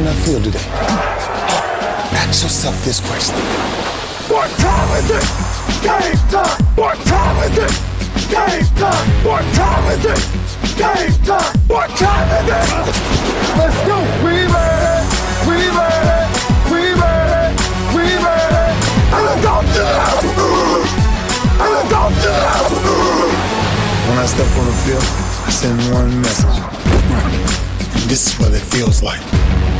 on that field today? Ask yourself this question. What time is it? Game time! What time is it? Game time! What time is it? Game time! What time is it? Let's go! We made it! We made it! We made it! We made it! And good! And good! When I step on the field, I send one message. This is what it feels like.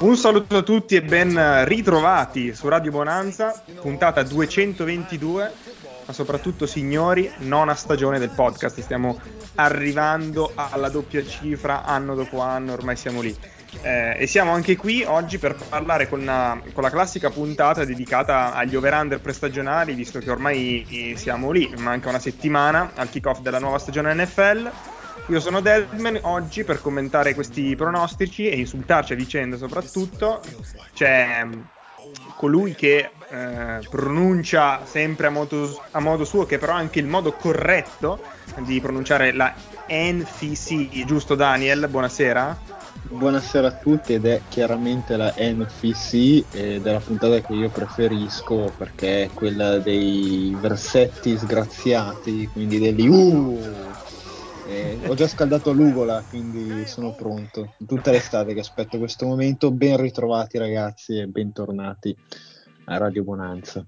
Un saluto a tutti e ben ritrovati su Radio Bonanza, puntata 222, ma soprattutto signori, nona stagione del podcast. Stiamo arrivando alla doppia cifra anno dopo anno, ormai siamo lì. Eh, e siamo anche qui oggi per parlare con, una- con la classica puntata dedicata agli over-under prestagionali, visto che ormai siamo lì, manca una settimana al kick-off della nuova stagione NFL. Io sono Deadman, oggi per commentare questi pronostici e insultarci a vicenda soprattutto c'è mm, colui che eh, pronuncia sempre a modo, a modo suo, che però ha anche il modo corretto di pronunciare la NFC, giusto Daniel? Buonasera. Buonasera a tutti ed è chiaramente la NFC ed è la puntata che io preferisco perché è quella dei versetti sgraziati, quindi degli uh! Eh, ho già scaldato l'ugola, quindi sono pronto. Tutta l'estate che aspetto questo momento. Ben ritrovati ragazzi e bentornati a Radio Bonanza.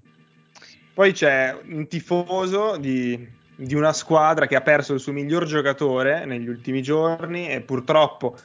Poi c'è un tifoso di, di una squadra che ha perso il suo miglior giocatore negli ultimi giorni e purtroppo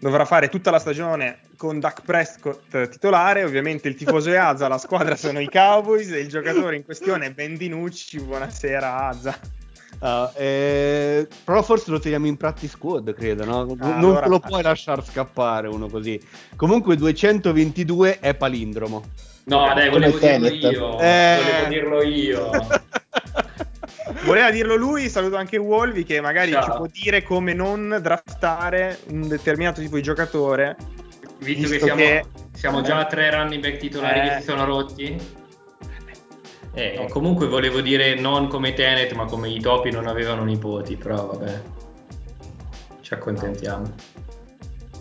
dovrà fare tutta la stagione con Dak Prescott titolare. Ovviamente il tifoso è Azza, la squadra sono i Cowboys e il giocatore in questione è Ben Dinucci. Buonasera Azza. Ah, eh, però forse lo teniamo in practice squad, credo, no? non Ah, allora- te lo puoi lasciar scappare uno così. Comunque 222 è palindromo. No, dai, volevo dirlo io. Eh. Volevo dirlo io. Voleva dirlo lui, saluto anche Wolvi che magari Ciao. ci può dire come non draftare un determinato tipo di giocatore. Visto, Visto che siamo, che- siamo già a tre running back titolari Eh. che si sono rotti. Eh, No. Comunque volevo dire non come Tenet, ma come i topi non avevano nipoti, però vabbè. Ci accontentiamo.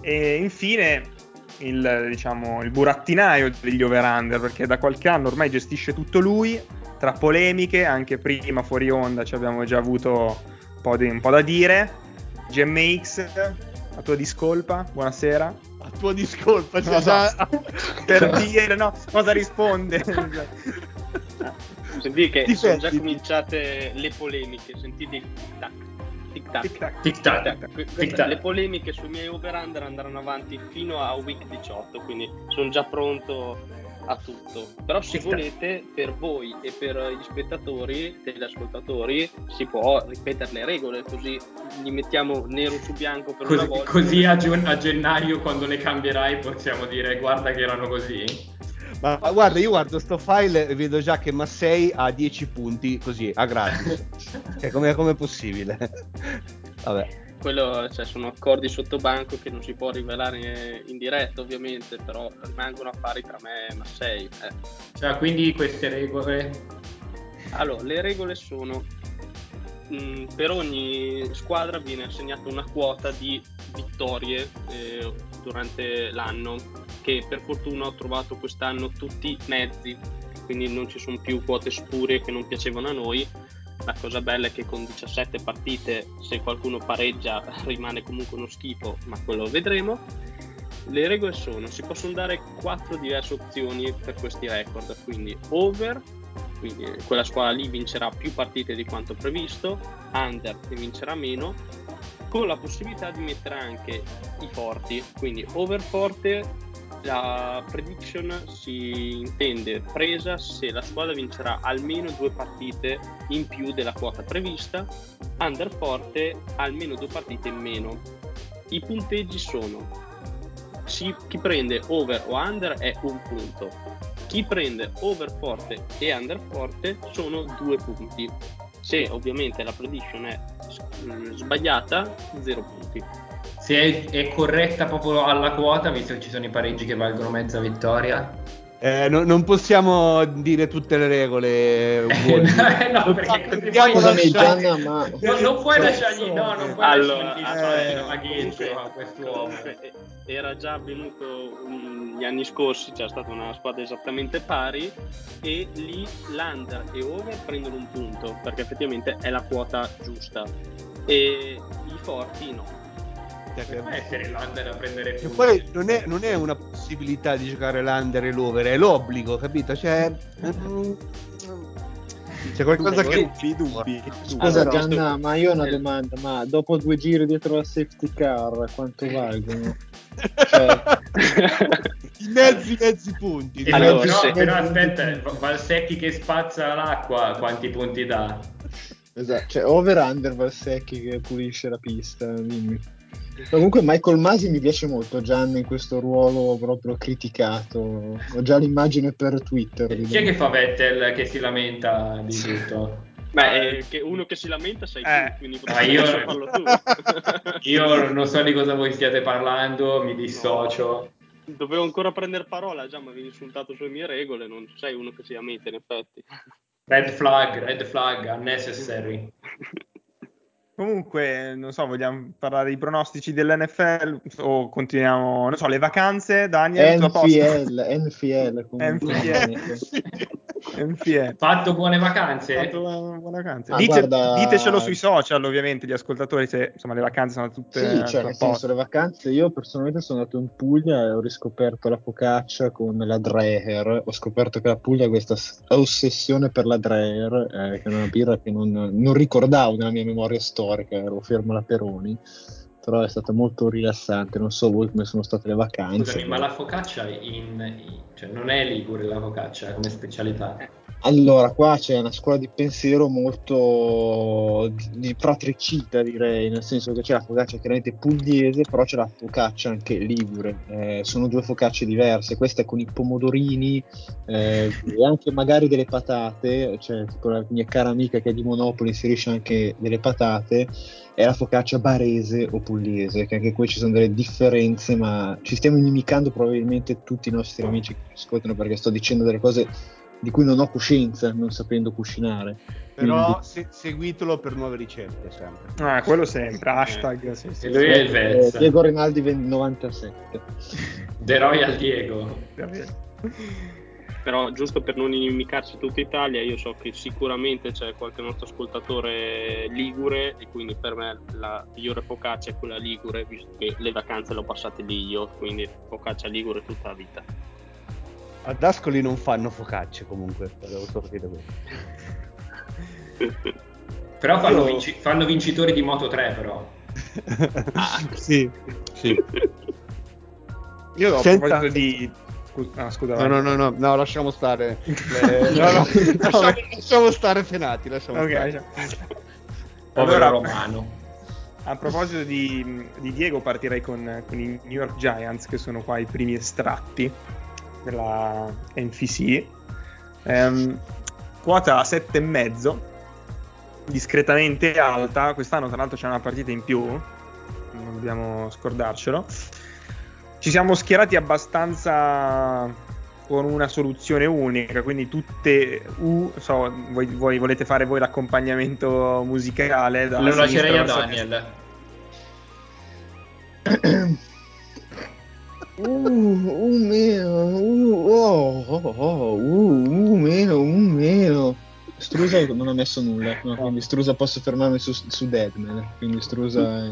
E infine il, diciamo, il burattinaio degli over-under, perché da qualche anno ormai gestisce tutto lui, tra polemiche, anche prima fuori onda ci abbiamo già avuto un po', di- un po' da dire. GMX, a tua discolpa, buonasera. A tua discolpa, cioè No, già... Per dire, no, cosa risponde? Sentite che Difendi. sono già cominciate le polemiche, sentite il tic-tac. Tic-tac. Tic-tac. Le polemiche sui miei over-under andranno avanti fino a week 18, quindi sono già pronto a tutto. Però se Tic-tac. volete, per voi e per gli spettatori, telescoltatori, si può ripetere le regole, così li mettiamo nero su bianco per una Così, volta. così a, giu- a gennaio, quando le cambierai, possiamo dire guarda che erano così. Ma ma guarda, io guardo sto file e vedo già che Massei ha 10 punti così, a gratis. cioè, come è possibile? Vabbè. Quello, cioè, sono accordi sotto banco che non si può rivelare in diretta, ovviamente, però rimangono affari tra me e Massei. eh. Cioè, quindi queste regole. Allora, le regole sono: mh, per ogni squadra viene assegnata una quota di vittorie eh, durante l'anno, che per fortuna ho trovato quest'anno tutti mezzi, quindi non ci sono più quote spurie che non piacevano a noi. La cosa bella è che con 17 partite, se qualcuno pareggia, rimane comunque uno schifo, ma quello lo vedremo. Le regole sono: si possono dare quattro diverse opzioni per questi record, quindi over, quindi quella squadra lì vincerà più partite di quanto previsto, under ne vincerà meno, con la possibilità di mettere anche i forti, quindi over forte la prediction si intende presa se la squadra vincerà almeno due partite in più della quota prevista, under forte almeno due partite in meno. I punteggi sono si- chi prende over o under è un punto, chi prende over forte e under forte sono due punti. Se ovviamente la prediction è sbagliata, zero punti. Se è, è corretta proprio alla quota, visto che ci sono i pareggi che valgono mezza vittoria. Eh, no- non possiamo dire tutte le regole. buoni. Eh, no, perché così poi- lasciare- Gianna, ma No, non puoi lasciargli, no, non puoi Allora, lasciargli il eh, a quest'uomo. eh, era già avvenuto mm, gli anni scorsi, c'è stata una squadra esattamente pari e lì l'under e over prendono un punto perché effettivamente è la quota giusta e i forti no. Come può essere l'under a prendere Che punti? poi non è, non è una possibilità di giocare l'under e l'over, è l'obbligo, capito? Cioè, mm, c'è qualcosa che Dubbi, dubbi. scusa Allora, Gianna, sto- ma io ho una eh. domanda, ma dopo due giri dietro la safety car quanto valgono? Cioè, i mezzi mezzi punti. Allora, però, se- però aspetta, Valsecchi che spazza l'acqua, quanti punti dà? esatto, cioè over under Valsecchi che pulisce la pista, dimmi. Comunque Michael Masi mi piace molto Gianna in questo ruolo proprio criticato. Ho già l'immagine per Twitter. Chi è che fa Vettel che si lamenta di tutto? Beh, eh, che uno che si lamenta sei Eh. tu, quindi Ah, io- farlo tu. Io non so di cosa voi stiate parlando, mi dissocio. Dovevo ancora prendere parola, già mi avevi insultato sulle mie regole, non sei uno che si lamenta in effetti. Red flag, red flag, unnecessary. Comunque, non so, vogliamo parlare dei pronostici dell'NFL o continuiamo, non so, le vacanze, Daniel? NFL, NFL, NFL. Fatto buone vacanze? Fatto buone vacanze. Ah, Dice- guarda- Ditecelo sui social, ovviamente, gli ascoltatori, se insomma le vacanze sono tutte Sì, cioè, nel senso, le vacanze, io personalmente sono andato in Puglia e ho riscoperto la focaccia con la Dreher. Ho scoperto che la Puglia ha questa ossessione per la Dreher, eh, che è una birra che non, non ricordavo nella mia memoria storica, ero fermo alla Peroni. Però è stata molto rilassante. Non so voi come sono state le vacanze. Scusami, ma la focaccia in, in- cioè non è ligure la focaccia come specialità? Allora, qua c'è una scuola di pensiero molto di, fratricida, direi, nel senso che c'è la focaccia chiaramente pugliese, però c'è la focaccia anche ligure. Eh, sono due focacce diverse, questa è con i pomodorini eh, e anche magari delle patate, cioè tipo la mia cara amica che è di Monopoli inserisce anche delle patate, è la focaccia barese o pugliese, che anche qui ci sono delle differenze, ma ci stiamo inimicando probabilmente tutti i nostri amici che ci ascoltano perché sto dicendo delle cose di cui non ho coscienza non sapendo cucinare. Però se- seguitelo per nuove ricette sempre. Ah, quello sempre, hashtag. Sì, sì, E lui è il Eh, Vez, Diego Rinaldi 20- 97. The Royal Diego. Però giusto per non inimicarci tutta Italia, io so che sicuramente c'è qualche nostro ascoltatore ligure e quindi per me la migliore focaccia è quella ligure, visto che le vacanze le ho passate lì io, quindi focaccia ligure tutta la vita. Ad Ascoli non fanno focacce comunque, devo questo. Però fanno, Io- vinci- fanno vincitori di Moto 3 però. sì, sì. Io a Senta- proposito di... Scusa, ah, scusa, No, no, no, no, no, lasciamo stare. le- no, no, lasciamo, lasciamo stare Fenati, lasciamo Ok, stare. ciao. Povero Allora, Romano. A proposito di, di Diego, partirei con, con i New York Giants, che sono qua i primi estratti della NFC. Ehm, quota 7,5, discretamente alta. Quest'anno, tra l'altro, c'è una partita in più, non dobbiamo scordarcelo. Ci siamo schierati abbastanza con una soluzione unica, quindi tutte U. So, voi, voi volete fare voi l'accompagnamento musicale? Lo lascerei a Daniel. Uh, un meno, uh, oh, oh, oh, uh, un meno, un meno. Strusa non ha messo nulla, no, quindi Strusa posso fermarmi su, su Deadman, quindi Strusa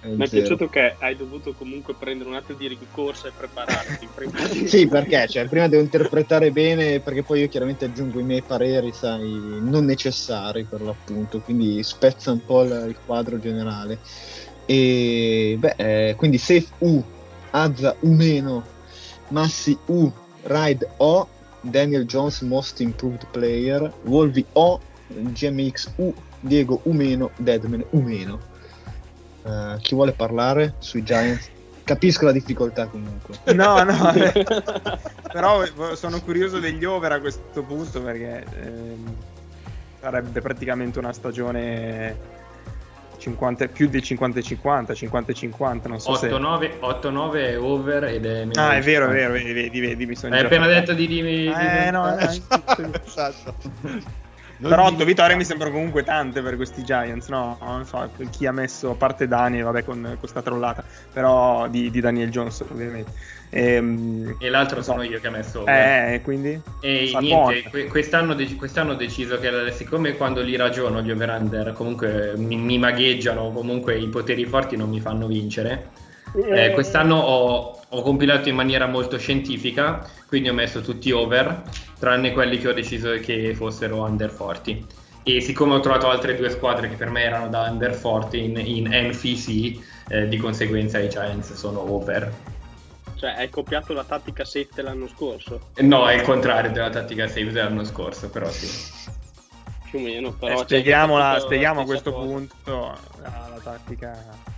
è, Mi è piaciuto che hai dovuto comunque prendere un attimo di ricorsa e prepararti prima di... Sì, perché cioè, prima devo interpretare bene, perché poi io chiaramente aggiungo i miei pareri, sai, non necessari per l'appunto, quindi spezza un po' il, il quadro generale. E beh, eh, quindi Safe U, Azza U meno, Massi U, Ride O, Daniel Jones Most Improved Player, Volvi O, GMX U, Diego U meno, Deadman U meno. Eh, chi vuole parlare sui Giants? capisco la difficoltà comunque. No, no, eh, però sono curioso degli over a questo punto perché ehm, sarebbe praticamente una stagione 50, più del 50-50, 50-50, non so 8-9, se... è over ed è... Ah, è vero, è vero, vedi, vedi, vedi mi sono Hai appena fatto. detto di dimmi... Eh, no, no, esatto. Però 8 vittorie mi sembrano comunque tante per questi Giants, no? Non so chi ha messo, a parte Dani, vabbè, con questa trollata, però di, di Daniel Jones, ovviamente. E, ehm, e l'altro sono io che ha messo. Eh, quindi? E niente, quest'anno, de- quest'anno, ho deciso che siccome quando li ragiono gli over-under comunque mi, mi magheggiano, comunque i poteri forti non mi fanno vincere. Eh, quest'anno ho, ho, compilato in maniera molto scientifica, quindi ho messo tutti over, tranne quelli che ho deciso che fossero under 40. E siccome ho trovato altre due squadre che per me erano da under 40 in, in NFC, eh, di conseguenza i Giants sono over. Cioè, hai copiato la tattica safe dell'anno scorso? No, è il contrario della tattica safe dell'anno scorso, però sì. Più o meno, però... Eh, spieghiamola, spieghiamo a questo cosa. punto la, la tattica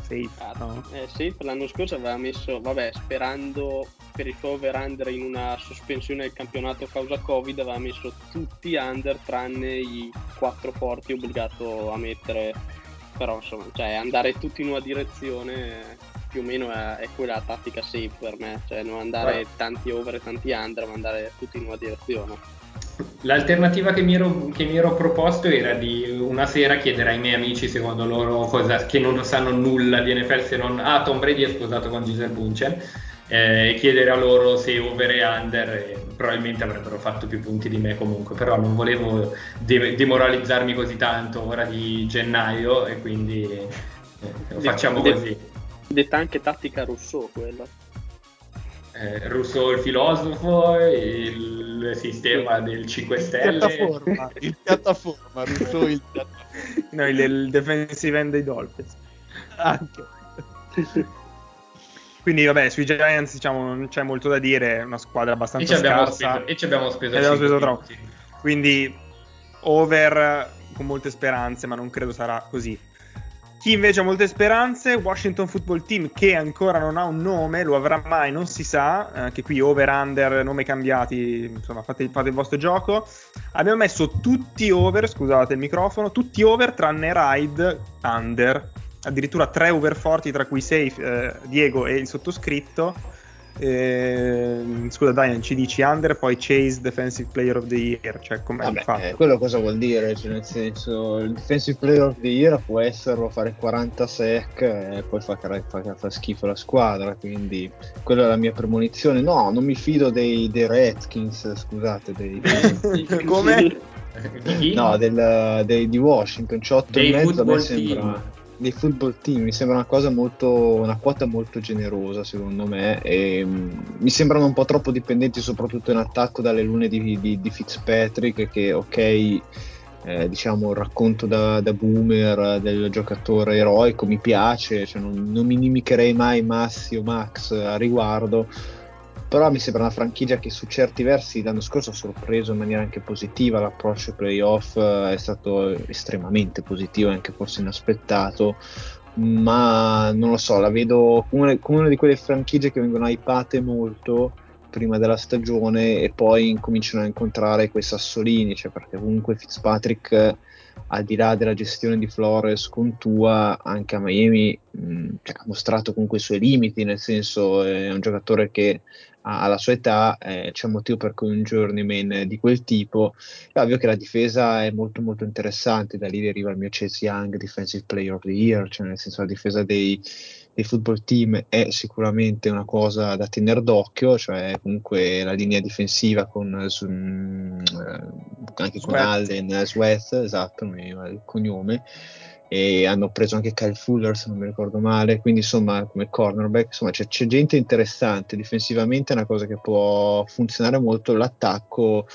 safe. Ah, no? eh, safe l'anno scorso aveva messo, vabbè, sperando per il suo over-under in una sospensione del campionato a causa Covid, aveva messo tutti under tranne i quattro forti obbligato a mettere. Però insomma, cioè andare tutti in una direzione più o meno è, è quella la tattica safe per me, cioè non andare Beh. tanti over e tanti under, ma andare tutti in una direzione. L'alternativa che mi, ero, che mi, ero, proposto era di una sera chiedere ai miei amici, secondo loro, cosa, che non sanno nulla di NFL se non ah, Tom Brady è sposato con Giselle Bunchen, eh, e chiedere a loro se over e under, e probabilmente avrebbero fatto più punti di me comunque, però non volevo de- demoralizzarmi così tanto ora di gennaio e quindi eh, facciamo de- così. Detta anche tattica Rousseau quella. Eh, Rousseau il filosofo, il sistema del 5 Stelle. Piattaforma, il piattaforma, Rousseau il piattaforma. No, il, il defensive end dei Dolphins. Anche. Quindi vabbè, sui Giants diciamo non c'è molto da dire, è una squadra abbastanza e ci scarsa. Speso, e ci abbiamo speso, abbiamo speso troppo. Quindi over con molte speranze, ma non credo sarà così. Chi invece ha molte speranze, Washington Football Team, che ancora non ha un nome, lo avrà mai, non si sa. Anche qui over, under, nome cambiati, insomma, fate, fate, il vostro gioco. Abbiamo messo tutti over, scusate il microfono, tutti over tranne Ride under. Addirittura tre over forti, tra cui Safe, eh, Diego e il sottoscritto eh, scusa, Diane, ci dici under, poi Chase Defensive Player of the Year. Cioè, com'è Vabbè, fatto? Eh, quello cosa vuol dire? Cioè, nel senso, il Defensive Player of the Year può esserlo fare 40 sec e poi fa, fa, fa, schifo la squadra. Quindi quella è la mia premonizione. No, non mi fido dei, dei Redskins, scusate, dei, dei... come? no, del, dei, di Washington. 8 e mezzo a me sembra. Team dei football team mi sembra una cosa molto una quota molto generosa secondo me e um, mi sembrano un po' troppo dipendenti soprattutto in attacco dalle lune di, di, di Fitzpatrick che ok eh, diciamo il racconto da, da, boomer del giocatore eroico mi piace cioè non, non mi inimicherei mai Massi o Max a riguardo però mi sembra una franchigia che su certi versi l'anno scorso ha sorpreso in maniera anche positiva, l'approccio playoff eh, è stato estremamente positivo e anche forse inaspettato, ma non lo so, la vedo come, come una di quelle franchigie che vengono hypate molto prima della stagione e poi incominciano a incontrare quei sassolini, cioè perché comunque Fitzpatrick al di là della gestione di Flores con Tua, anche a Miami mh, cioè, ha mostrato comunque i suoi limiti, nel senso è un giocatore che alla sua età eh, c'è un motivo per cui un journeyman di quel tipo è ovvio che la difesa è molto molto interessante da lì deriva il mio Chase Young Defensive Player of the Year cioè nel senso la difesa dei, dei football team è sicuramente una cosa da tenere d'occhio cioè comunque la linea difensiva con su, eh, anche con Sweat. Allen Sweat esatto il cognome e hanno preso anche Kyle Fuller se non mi ricordo male quindi insomma come cornerback insomma c'è, c'è, gente interessante difensivamente è una cosa che può funzionare molto l'attacco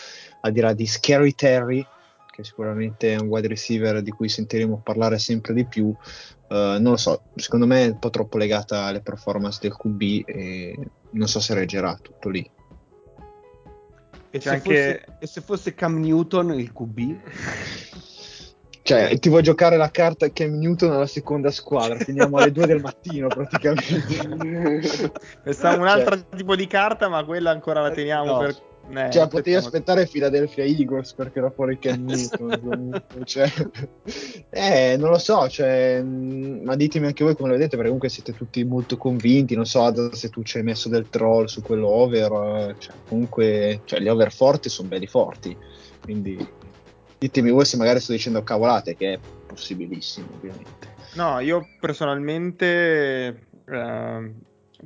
al di là di Scary Terry che sicuramente è un wide receiver di cui sentiremo parlare sempre di più uh, non lo so secondo me è un po' troppo legata alle performance del QB e non so se reggerà tutto lì e se, anche... fosse, e se fosse Cam Newton il QB? Cioè, ti vuoi giocare la carta Cam Newton alla seconda squadra? Finiamo alle 2 del mattino praticamente. Questa è un altro tipo di carta, ma quella ancora la teniamo No. per... eh, cioè, potevi aspettare Philadelphia Eagles perché era fuori Cam Newton. cioè. Eh, non lo so, cioè, mh, ma ditemi anche voi come lo vedete, perché comunque siete tutti molto convinti. Non so Ada, se tu ci hai messo del troll su quello over. eh, Cioè, comunque, cioè, gli over forti sono belli forti. Quindi ditemi voi se magari sto dicendo cavolate, che è possibilissimo, ovviamente. No, io personalmente, ehm,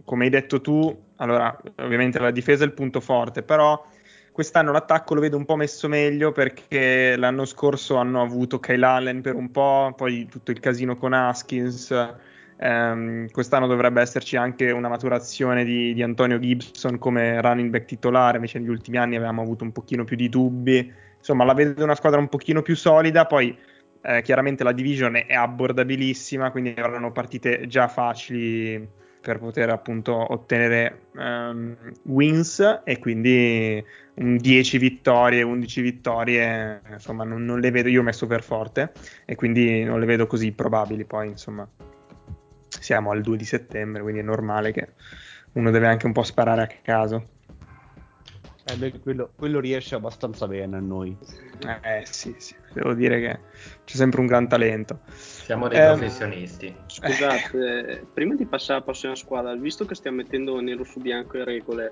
come hai detto tu, allora, ovviamente la difesa è il punto forte, però quest'anno l'attacco lo vedo un po' messo meglio perché l'anno scorso hanno avuto Kyle Allen per un po', poi tutto il casino con Haskins. ehm, quest'anno dovrebbe esserci anche una maturazione di, di Antonio Gibson come running back titolare, invece negli ultimi anni avevamo avuto un pochino più di dubbi. Insomma, la vedo una squadra un pochino più solida, poi eh, chiaramente la division è, abbordabilissima, quindi avranno partite già facili per poter appunto ottenere ehm, wins e quindi un 10 vittorie, 11 vittorie, insomma non, non le vedo, io ho messo per forte e quindi non le vedo così probabili poi insomma siamo al 2 di settembre, quindi è normale che uno deve anche un po' sparare a caso. Eh, beh, quello, quello riesce abbastanza bene a noi. Eh sì, sì, devo dire che c'è sempre un gran talento. Siamo dei Ehm, professionisti. Scusate, eh, prima di passare alla prossima squadra, visto che stiamo mettendo nero su bianco le regole,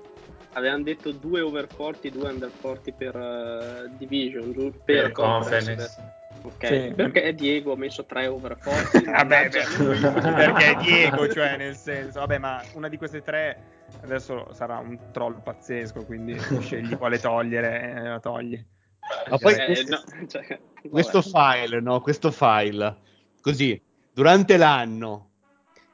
avevamo detto due over 40, due under 40 per eh, division, per, Per conference. conference. Ok, Sì. perché Diego ha messo tre over 40? Vabbè, beh, lui. perché è Diego, cioè nel senso, vabbè, ma una di queste tre adesso sarà un troll pazzesco, quindi scegli quale togliere e la togli. Ma poi Eh, questo, no, cioè, questo file, no? Questo file, così, durante l'anno,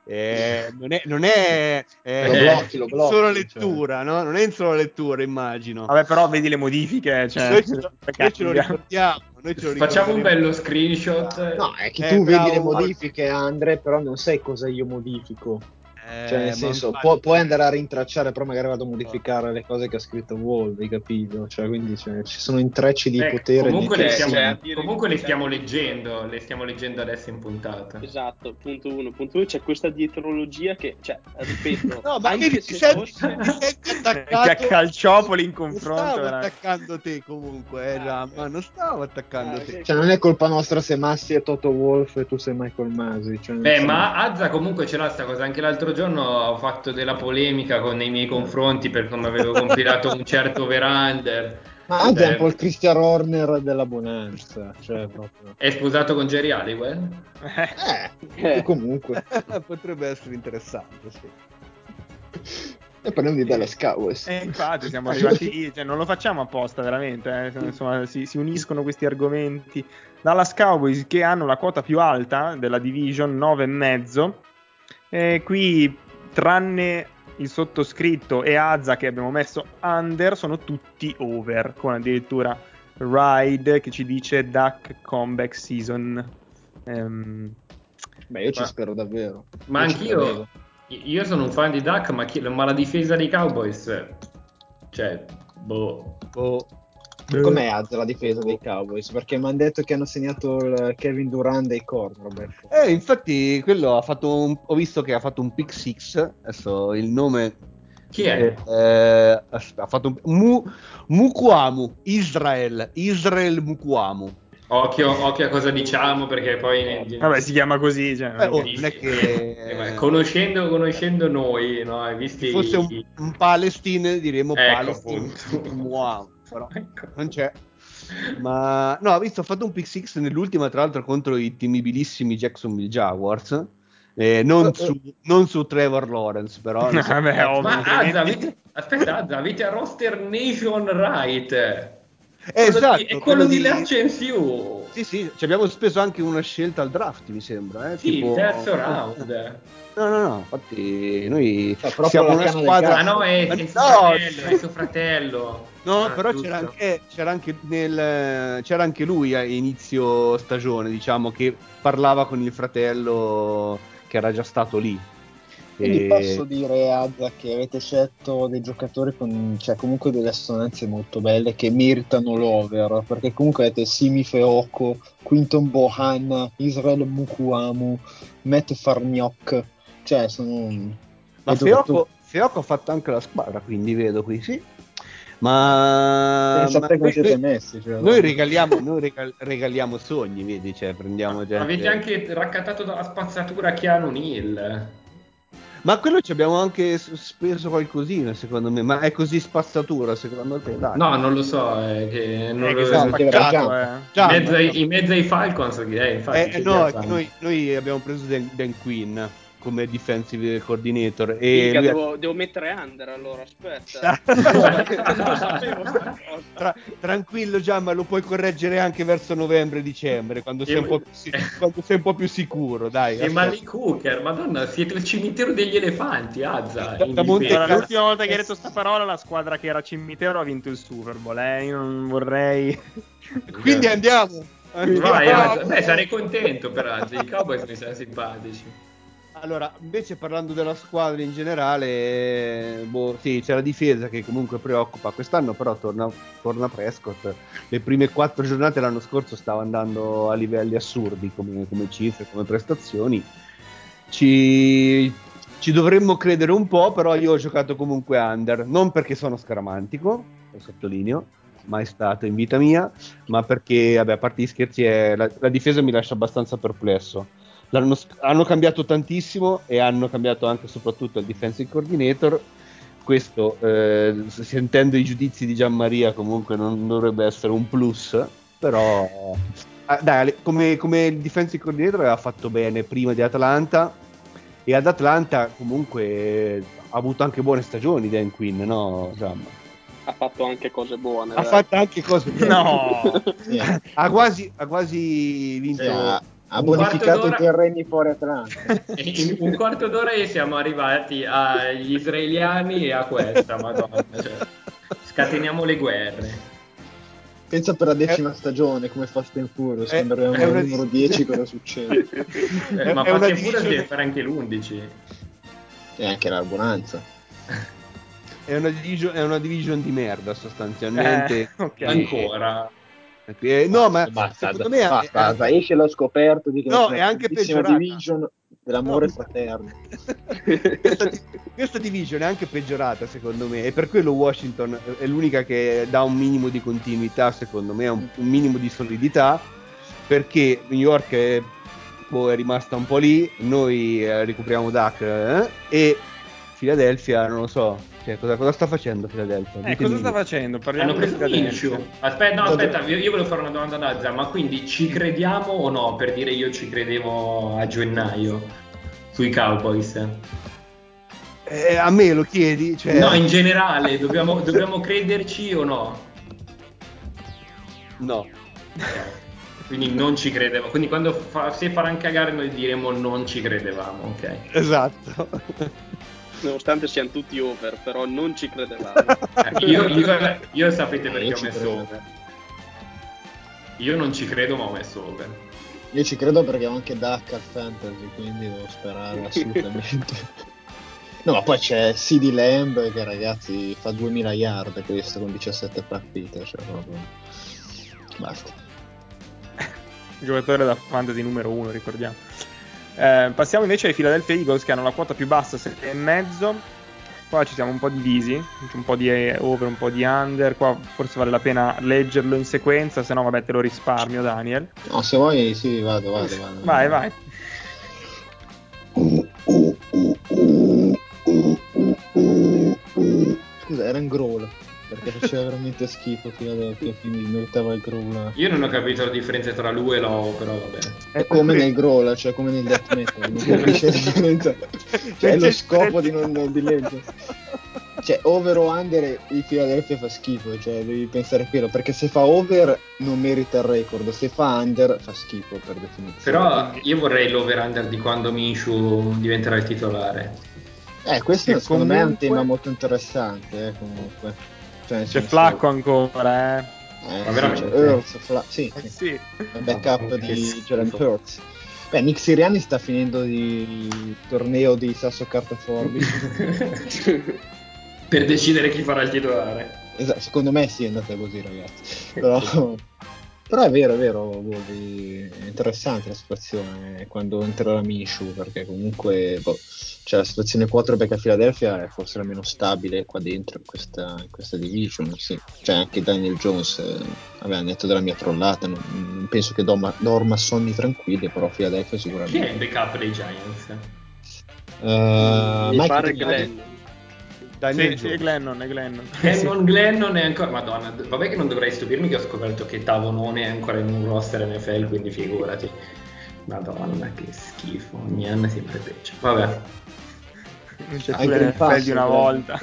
eh, non è, non è eh, Lo blocchi, lo in blocchi, solo cioè. lettura, no? Non è in solo lettura, immagino. Vabbè, però vedi le modifiche, cioè, noi, ce lo, perché noi ce lo ricordiamo. Noi ce lo Facciamo un bello screenshot. No, è che Eh, tu vedi bravo. le modifiche, Andre, però non sai cosa io modifico. Eh, Cioè, nel ma senso, infatti- pu- puoi andare a rintracciare, però magari vado a modificare le cose che ha scritto Wolf, hai capito? Cioè, quindi cioè, ci sono intrecci di Eh, potere. comunque, di le stiamo, cioè, comunque le stiamo leggendo, le stiamo leggendo adesso in puntata. Esatto, punto uno. Punto due, c'è questa dietrologia che, cioè, ripeto, No, ma anche che se ti senti, fosse... Che attaccato a calciopoli in Non confronto. stavo veramente. attaccando te comunque, eh, Gian, ma non stavo attaccando Ah, te. Cioè, non è colpa nostra se Massi è Toto Wolf e tu sei Michael Masi. Cioè, Beh, ma Azza comunque ce l'ha sta cosa. Anche l'altro giorno ho fatto della polemica con, nei miei confronti per come avevo compilato un certo over-under. Ma è Cioè, un po' il Christian Horner della Bonanza. Cioè, proprio. È sposato con Jerry Halliwell? Eh, Eh. comunque. Potrebbe essere interessante, sì. E parliamo di Dallas Cowboys. E infatti siamo arrivati lì, cioè, non lo facciamo apposta veramente, eh, insomma, si, si uniscono questi argomenti. Dallas Cowboys che hanno la quota più alta della division, 9,5. E qui, tranne il sottoscritto e Azza che abbiamo messo under, sono tutti over, con addirittura Ride che ci dice Duck Comeback Season. Ehm, Beh, io ci Ma- spero davvero. Ma Io ci anch'io, io sono un fan di Duck, ma, chi- ma la difesa dei Cowboys, cioè, boh. Boh. Com'è Azza la difesa dei Cowboys? Perché mi hanno detto che hanno segnato il Kevin Durant dei cornerback. Eh, infatti, quello ha fatto un... ho visto che ha fatto un pick six. Adesso il nome. Chi è? eh, ha fatto un Mu... Mukwamu, Israel, Israel Mukwamu. Occhio, occhio a cosa diciamo, perché poi... vabbè, si chiama così. Cioè, Eh, oh, che- eh, conoscendo, conoscendo noi, no? Hai visti Se fosse un, un Palestine diremmo Ecco, Palestine appunto. Però Ecco. non c'è. Ma no, ho visto, ha fatto un pick six nell'ultima, tra l'altro, contro i temibilissimi Jacksonville Jaguars. Eh, non, su, non su Trevor Lawrence, però. Vabbè, ovvio. Ma altrimenti- Azza, avete... aspetta, Azza, avete a roster Nation Right. Eh, Quello esatto, di- è quello, quello di di- Lascensiu. Sì, sì, ci abbiamo speso anche una scelta al draft, mi sembra. Eh? Sì, tipo- terzo round. No, no, no, infatti noi Cioè, proprio siamo una squadra... Ah no, è, è suo no, fratello, è suo fratello. No, Ah, però c'era anche, c'era, anche nel, c'era anche lui a inizio stagione, diciamo, che parlava con il fratello che era già stato lì. Quindi E- posso dire, Azza, che avete scelto dei giocatori con cioè, comunque delle assonanze molto belle che meritano l'over, perché comunque avete Simi Feoko, Quinton Bohan, Israel Mukuamu, Matt Farniok, cioè sono... Ma Feoco, Feoco ha fatto anche la squadra, quindi vedo qui, sì. Ma, ma noi, siete messi. Cioè, noi regaliamo, noi regal- regaliamo sogni, vedi, cioè prendiamo gente... Avete anche raccattato dalla spazzatura Keanu Neal. Ma quello ci abbiamo anche speso qualcosina, secondo me. Ma è così spazzatura, secondo te? Dai. No, non lo so, è che non È lo che so, eh. in, Già, mezzo ai, Falcons, eh, infatti, Eh, eh, no, noi, noi abbiamo preso Dan, Dan Quinn come defensive coordinator e Minchia, lui- devo, devo mettere under allora, aspetta. Non sapevo. Tra- tranquillo Giamma, lo puoi correggere anche verso novembre-dicembre, quando sei, un po' più, si- quando sei un po' più sicuro, dai. E. Malik Hooker, madonna, siete il cimitero degli elefanti, Azza. Da- da Monte l'ultima volta che hai detto sta parola, la squadra che era cimitero ha vinto il Super Bowl. Eh? Io non vorrei. Quindi andiamo. Vai. Beh, sarei contento per Azza. I Cowboys mi sono simpatici. Allora, invece parlando della squadra in generale, eh, boh, sì, c'è la difesa che comunque preoccupa. Quest'anno però torna, torna Prescott. Le prime quattro giornate l'anno scorso stava andando a livelli assurdi come, come cifre, come prestazioni. Ci, ci dovremmo credere un po', però io ho giocato comunque under, non perché sono scaramantico, lo sottolineo, mai stato in vita mia, ma perché, vabbè, a parte gli scherzi, è- la, la difesa mi lascia abbastanza perplesso. Sc- hanno cambiato tantissimo e hanno cambiato anche e soprattutto il defensive coordinator. Questo, eh, sentendo i giudizi di Gianmaria, comunque non dovrebbe essere un plus, però ah, dai, come, come il defensive coordinator aveva fatto bene prima di Atlanta e ad Atlanta comunque ha avuto anche buone stagioni Dan Quinn, no? Giamma? Ha fatto anche cose buone. Ha dai. fatto anche cose buone. No. Sì, ha quasi, ha quasi vinto Sì, ha, ha Un bonificato quarto i d'ora- terreni fuori Atlanta. E In un quarto d'ora e siamo arrivati agli israeliani e a questa, madonna. Cioè, scateniamo le guerre. Pensa per la decima stagione come Fast and Furious, È- quando arriviamo è al una numero di- 10 cosa succede? Eh, È- ma è fate pure divisione- deve fare anche l'11. E anche la bonanza. È una, division, è una division di merda sostanzialmente. Eh, ok. Ancora. Eh, no, ma basta, secondo me è- basta, è- basta, esce l'ho scoperto di che No, è anche peggiorata. division dell'amore No. fraterno. questa, questa division è anche peggiorata secondo me e per quello Washington è l'unica che dà un minimo di continuità secondo me, un, un minimo di solidità perché New York è, boh, è rimasta un po' lì, noi eh, recuperiamo Dak eh, e Philadelphia non lo so, cioè, cosa, cosa sta facendo Philadelphia? Eh, cosa sta facendo? Parliamo Hanno di preso. Minshew. Aspetta, no, aspetta, io, io volevo fare una domanda ad Azza, ma quindi ci crediamo o no per dire io ci credevo a gennaio sui Cowboys? Eh, a me lo chiedi? Cioè, No, in generale, dobbiamo, dobbiamo crederci o no? no. Quindi non ci credevamo. Quindi quando fa- se faranno cagare noi diremo non ci credevamo, ok? Esatto. Nonostante siano tutti over, però non ci credevamo. Io, io- io sapete perché io ho messo credo. over. Io non ci credo, ma ho messo over. Io ci credo perché ho anche Duck al fantasy, quindi devo sperare assolutamente. No, ma poi c'è CD Lamb che ragazzi fa 2000 yard questo con 17 partite, cioè proprio... Basta. giocatore da fantasy numero uno, ricordiamo. Eh, passiamo invece ai Philadelphia Eagles che hanno la quota più bassa, 7,5. Qua ci siamo un po' divisi, c'è un po' di over, un po' di under. Qua forse vale la pena leggerlo in sequenza, se no, vabbè, te lo risparmio, Daniel. No, se vuoi sì, vado, vado, vado. Vai, vai. Scusa, era in growl, perché faceva veramente schifo Philadelphia, quindi meritava il growl. Io non ho capito la differenza tra l'U e la O, però va bene. È come nel growl, cioè come nel death metal, non capisce la differenza. Cioè, è lo scopo di non di leggere. Cioè, over o under il Philadelphia fa schifo, cioè devi pensare a quello, perché se fa over non merita il record, se fa under fa schifo per definizione. Però io vorrei l'over-under di quando Minshew diventerà il titolare. Eh, questo Che secondo me è un comunque- tema molto interessante, eh, comunque. Cioè, C'è senso- Flacco ancora, eh. Eh, Ma sì, veramente? c'è Hurts, Fla- sì, Eh sì. sì. il backup Che di. Jalen Hurts. Beh, Nick Siriani sta finendo il torneo di sasso carta forbice. per decidere chi farà il titolare. Esatto, secondo me sì, è andata così, ragazzi. Però, però è vero, è vero, Wolvi, è interessante la situazione quando entrerà Minshew, perché comunque boh, cioè, la situazione quarterback a Philadelphia è forse la meno stabile qua dentro in questa, in questa division, sì. Cioè anche Daniel Jones, eh, aveva detto della mia trollata, non, non penso che dorma, dorma sonni tranquilli, però Philadelphia sicuramente. Chi è il backup dei Giants? Uh, Mi Mike pare. Glenn. Daniel Sì, sì, è Glennon, è Glennon. Glennon Glennon è ancora... Madonna, vabbè che non dovrei stupirmi che ho scoperto che Tavonone è ancora in un roster NFL, quindi figurati. Madonna, che schifo, ogni anno è sempre peggio. Vabbè. Non c'è più Anche il l'NFL di una volta.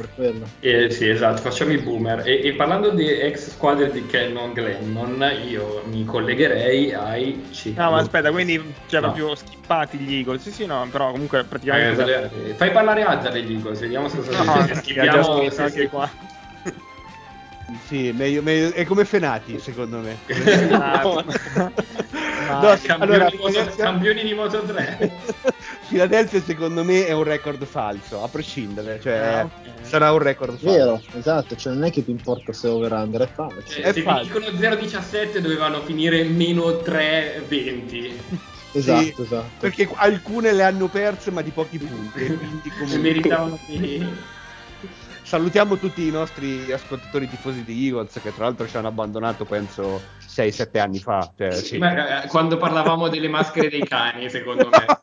Eh, sì, esatto, facciamo i boomer. E, e parlando di ex squadre di Cannon Glennon, io mi collegherei ai Chicago. No, ma aspetta, quindi cioè, No. proprio skippati gli Eagles. Sì, sì, no, però comunque Eh, praticamente. eh, fai parlare Azza degli Eagles, vediamo se cosa No, se sì, già schippiamo- se- anche qua. Sì, meglio, meglio- è come Fenati, secondo me. No. No, campioni, allora, di Moto, Philadelphia- campioni di Moto 3. Philadelphia secondo me è un record falso, a prescindere, cioè Ah, ok. sarà un record falso. Vero, esatto, cioè non è che ti importa se over under è falso. Cioè, È se falso. dicono 0-17 dovevano finire meno 3-20. Esatto, Sì, esatto. Perché alcune le hanno perse ma di pochi punti, quindi comunque... meritavano di... Salutiamo tutti i nostri ascoltatori tifosi di Eagles che tra l'altro ci hanno abbandonato penso 6-7 anni fa. Cioè, sì. Ma, eh, quando parlavamo delle maschere dei cani, secondo me.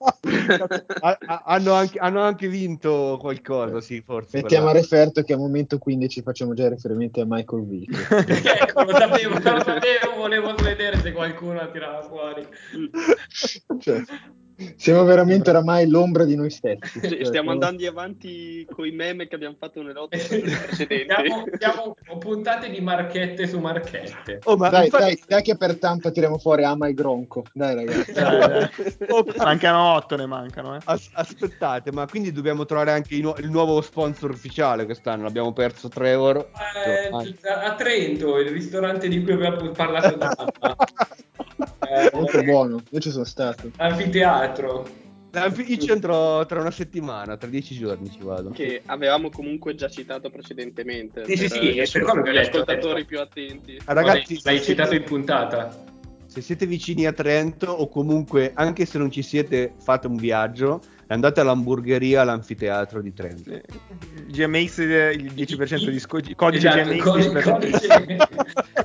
Ha- ha- hanno, anche, hanno anche vinto qualcosa, sì, forse. Mettiamo a referto che a momento 15 facciamo già riferimenti a Michael Vick. ecco, lo sapevo, lo sapevo, volevo vedere se qualcuno la tirava fuori. Cioè, siamo veramente oramai l'ombra di noi stessi. Cioè, Stiamo andando avanti con i meme che abbiamo fatto nelle otto precedenti. Siamo, siamo puntate di marchette su marchette. Oh, ma Dai, infatti- dai, dai che per Tampa tiriamo fuori Ama e Gronco. Dai ragazzi. Dai, dai. Oh, Mancano 8, ne mancano, eh. As- aspettate, ma quindi dobbiamo trovare anche nu- il nuovo sponsor ufficiale quest'anno. Abbiamo perso Trevor. Eh, a Trento, il ristorante di cui abbiamo parlato prima. Eh, Molto buono, io ci sono stato. Anfiteatro. Io ci andrò tra una settimana, tra dieci giorni ci vado. Che avevamo comunque già citato precedentemente. Sì, sì, per- sì, e per quello ho gli ascoltatori più attenti. Ah, Ragazzi, l'hai citato in puntata. Se siete vicini a Trento o comunque anche se non ci siete, fate un viaggio andate all'hamburgeria all'anfiteatro di Trento. GMX eh, il 10% di sconto, codice Esatto, GMX codi- 10% di codice,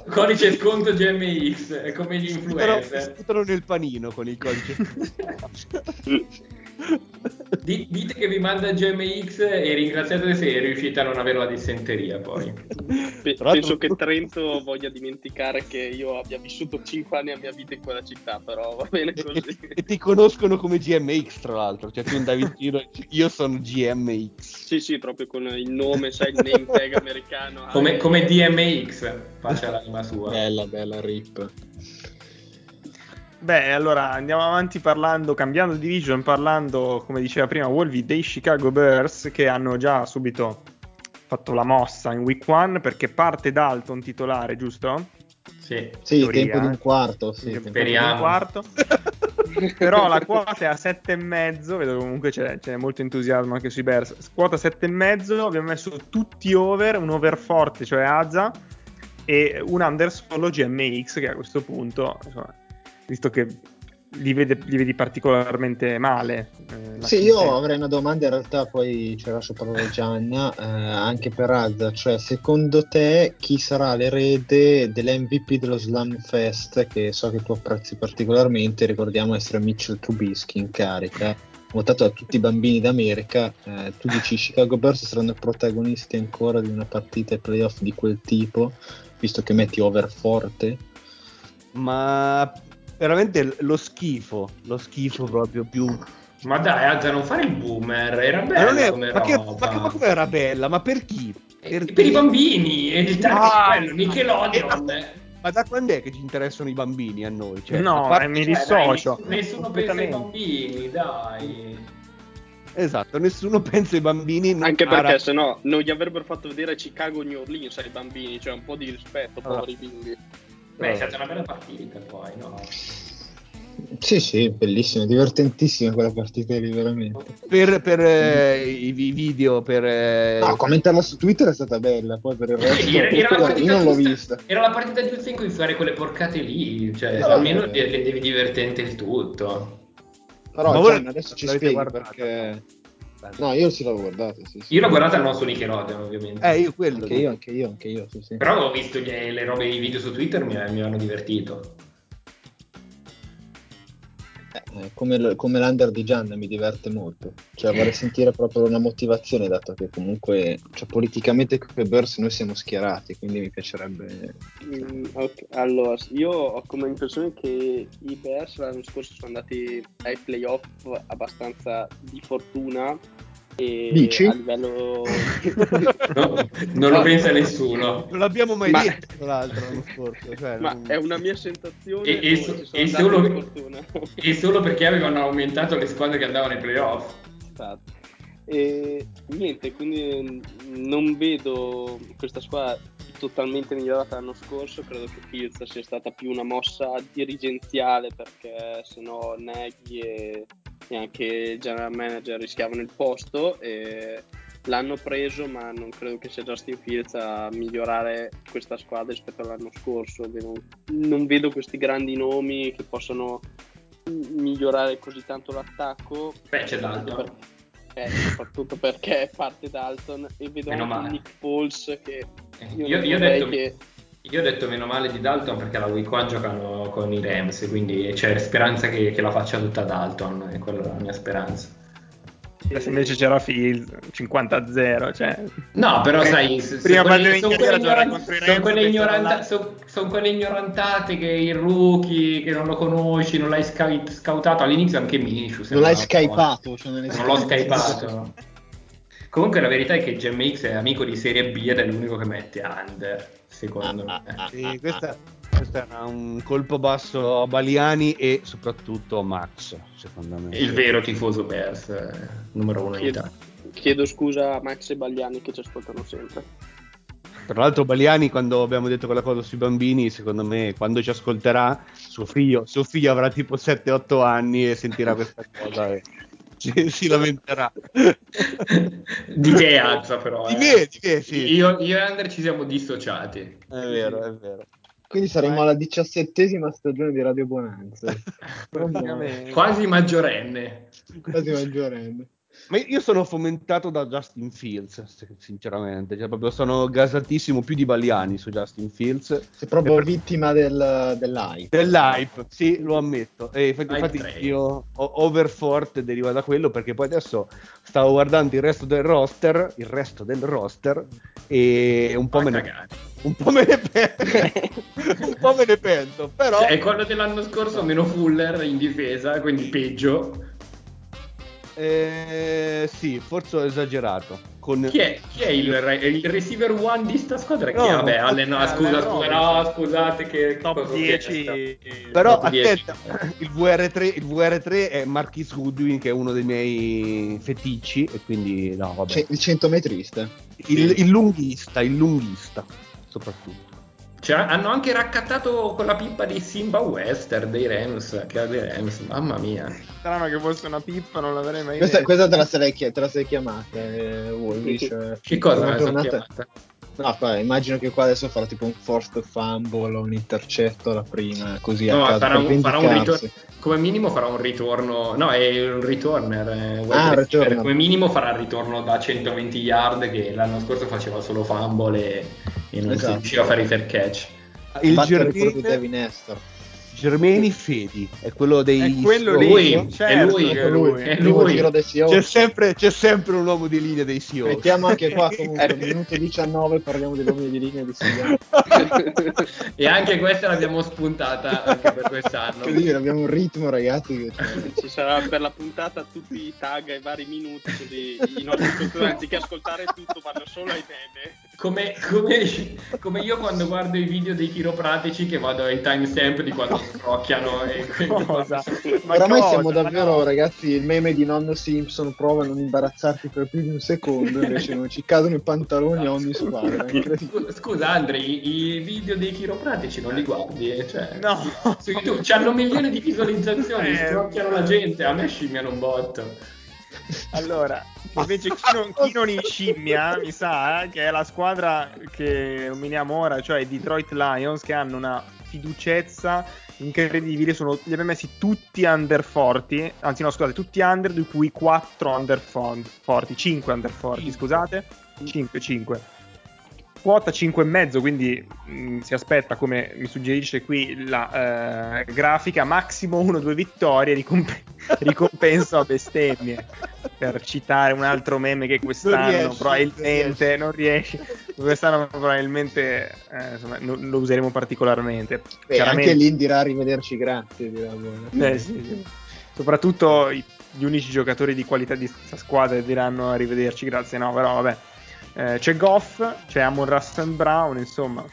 codice sconto GMX, è come gli influencer. sputano nel panino con il codice. Di- dite che vi manda GMX e ringraziate se riuscite a non avere la dissenteria poi. Pe- penso che Trento voglia dimenticare che io abbia vissuto 5 anni a mia vita in quella città, però va bene e, così. e- e ti conoscono come GMX, tra l'altro. Cioè, tu andavi in giro io sono GMX. Sì, sì, proprio con il nome, sai, il name tag americano. Come, come DMX, faccia l'anima sua. Bella, bella rip. Beh, allora andiamo avanti parlando, cambiando division, parlando, come diceva prima Wolvi, dei Chicago Bears che hanno già subito fatto la mossa in week one perché parte Dalton titolare, giusto? Sì. Sì, Teoria, tempo di eh. un quarto. Sì, Tempo tempo di- un Speriamo. quarto. Però la quota è a 7,5. Vedo comunque c'è, c'è molto entusiasmo anche sui Bears. Quota 7,5. Abbiamo messo tutti over, un over forte, cioè Azza, e un under solo GMX. Che a questo punto, insomma, visto che li, vede- li vedi particolarmente male. eh, la Sì, io quinta- avrei una domanda in realtà, poi ci lascio parlare a Gianna, eh, anche per Azza, cioè secondo te chi sarà l'erede dell'MVP dello Slam Fest, che so che tu apprezzi particolarmente, ricordiamo essere Mitchell Trubisky in carica, votato da tutti i bambini d'America, eh, tu dici Chicago Bears saranno protagonisti ancora di una partita ai playoff di quel tipo, visto che metti over forte? Ma veramente lo schifo, lo schifo proprio più. Ma dai, Azza, non fare il boomer, era bella è- come ma che, ma, che- ma come era bella? Ma per chi? Eh, per i bambini, e il target Ah, è quello, Nickelodeon. eh, Ma da quando è che ci interessano i bambini a noi? Cioè, No, a parte- eh, mi Cioè, dai, dissocio. nessuno- Nessuno pensa ai bambini, dai. Esatto, nessuno pensa ai bambini. Anche perché ra- se no non gli avrebbero fatto vedere Chicago New Orleans ai bambini, cioè un po' di rispetto, Allora. poveri bimbi. Beh, è stata una bella partita poi, no? Sì, sì, bellissima, divertentissima quella partita lì, veramente. Per, per eh, i, i video, per... eh, No, commentarla su Twitter è stata bella, poi per il resto Era, era la io non l'ho vista. era la partita giusta in cui fare quelle porcate lì, cioè No, almeno rendevi divertente il tutto. Però Ma voi adesso ci spieghi guardata? perché... No, io sì l'ho guardata, sì, sì. Io l'ho guardata non su Nickelodeon, ovviamente. Eh, io quello. Anche io, anche io, anche io, sì, sì. Però avevo visto gli- le robe i video su Twitter mi, mi hanno divertito. Eh, come, l- come l'under di Gian mi diverte molto. Cioè vorrei sentire proprio una motivazione, dato che comunque cioè, politicamente i Bears noi siamo schierati, quindi mi piacerebbe... Mm, ok, Allora, io ho come impressione che i Bears l'anno scorso sono andati ai playoff abbastanza di fortuna e Dici? a livello No, non lo pensa nessuno. Non l'abbiamo mai Ma- detto, tra l'altro, l'anno scorso. Cioè, ma non- è una mia sensazione E- e so- e solo- E solo perché avevano aumentato le squadre che andavano ai playoff. Esatto. E niente, quindi non vedo questa squadra totalmente migliorata l'anno scorso. Credo che Fields sia stata più una mossa dirigenziale perché se no Nagy e, e anche il general manager rischiavano il posto. E l'hanno preso, ma non credo che sia Justin Fields a migliorare questa squadra rispetto all'anno scorso. Non, non vedo questi grandi nomi che possano migliorare così tanto l'attacco. Beh, c'è Dalton. Eh, soprattutto perché parte Dalton e vedo Meno anche male. Nick Foles che Eh, io, Io, io ho detto, che io ho detto meno male di Dalton perché la week 1 giocano con i Rams, quindi c'è speranza che, che la faccia tutta Dalton, e quella è la mia speranza. Se invece c'era Fields 50-0, cioè... No, però Eh, sai, prima quelle, sono quelle ignoran- sono quelle ignoranta- sono sono- quelle ignorantate che il rookie, che non lo conosci, non l'hai scout- scoutato all'inizio anche Minshew. Non l'hai skypato, cioè non, Non l'ho skypato. Comunque la verità è che GMX è amico di Serie B ed è l'unico che mette under, secondo Ah, me. ah, ah. Sì, questa, questo è un colpo basso a Baliani e soprattutto a Max, secondo me. Il vero tifoso Bears, eh, numero uno in chiedo, Italia. chiedo scusa a Max e Bagliani che ci ascoltano sempre. Tra l'altro Baliani quando abbiamo detto quella cosa sui bambini, secondo me quando ci ascolterà suo figlio, suo figlio avrà tipo 7-8 anni e sentirà questa cosa e si, si lamenterà. Di te Azza però. Di eh. me, di me, sì. Io, io e Under ci siamo dissociati. È vero, è vero. Quindi saremo alla diciassettesima stagione di Radio Bonanza. Praticamente. Quasi maggiorenne. Quasi maggiorenne. Ma io sono fomentato da Justin Fields, sinceramente, cioè proprio sono gasatissimo più di Baliani su Justin Fields. Sei proprio per- vittima del, dell'hype. Dell'hype, sì, lo ammetto. E infatti, infatti io ho overforte deriva da quello perché poi adesso stavo guardando il resto del roster, il resto del roster e un po' Fa me ne, cagare. un po' me ne pento, un po' me ne pento, però Cioè, è quello dell'anno scorso meno Fuller in difesa, quindi peggio. Eh, sì, forse ho esagerato. Con... Chi è, chi è il, re- il receiver one di sta squadra? No? Vabbè, Allen, no, Allen scusa, scusa, no, Robinson. scusate che Top cosa ho 10. chiesto? Però Top 10. attenta, il VR3, il VR3 è Marquis Goodwin che è uno dei miei feticci e quindi no, vabbè. Cioè, il centometrista. il, il lunghista, il lunghista soprattutto. Cioè, hanno anche raccattato quella pippa di Simba Wester dei Rams, che ha dei Rams, mamma mia. Strano che fosse una pippa, non l'avrei mai Questa, detto. questa te, la te la sei chiamata, eh, Wolvish. eh. Che cosa Una me No, qua, immagino che qua adesso farà tipo un forced fumble o un intercetto alla prima, così a No, caso, farà un, farà un ritorno. Come minimo farà un ritorno. No, è un returner. eh, Ah, receiver. returner. Come minimo farà il ritorno da 120 yard, che l'anno scorso faceva solo fumble e, e non si Esatto. riusciva a fare i fair catch. Il quello di Devin Hester. Germaini Fedi è quello dei È quello lì, Lui, certo è lui, è lui. È lui. giro dei C'è sempre, c'è sempre un uomo di linea dei Seahawks. Mettiamo anche qua comunque, minuto 19 parliamo dell'uomo di linea di Seahawks. E anche questa l'abbiamo spuntata anche per quest'anno. Che dire, abbiamo un ritmo ragazzi che Ci sarà per la puntata tutti i tag ai vari minuti, così i nostri ascoltatori anziché ascoltare tutto vanno solo ai meme. Come, come, come io quando guardo i video dei chiropratici che vado ai timestamp di quando scrocchiano e Cosa? Ma Oramai cosa? siamo davvero, no. ragazzi, il meme di nonno Simpson prova a non imbarazzarti per più di un secondo, invece non ci cadono i pantaloni a ogni squadra. Scusa Andre, i, i video dei chiropratici non li guardi? eh? Cioè, No. Su YouTube hanno milioni di visualizzazioni, Eh, scrocchiano la gente, a me scimmiano un botto. Allora, invece chi non, chi non inscimmia, mi sa, eh, che è la squadra che nominiamo ora, cioè i Detroit Lions, che hanno una fiducezza incredibile, sono, li abbiamo messi tutti under 40, anzi no scusate, tutti under, di cui 4 under 40, 5 under 40, scusate, 5, 5. Quota 5,5, quindi mh, si aspetta, come mi suggerisce qui la eh, grafica, massimo 1-2 vittorie, ricomp- ricompenso a bestemmie. Per citare un altro meme che quest'anno riesci, probabilmente non riesci, quest'anno probabilmente eh, insomma, no- lo useremo particolarmente. Beh, Chiaramente- anche lì dirà arrivederci, grazie. eh, sì, sì. Soprattutto i- gli unici giocatori di qualità di questa squadra diranno arrivederci, grazie, no, però vabbè. Eh, c'è Goff, c'è Amon Russell Brown, insomma.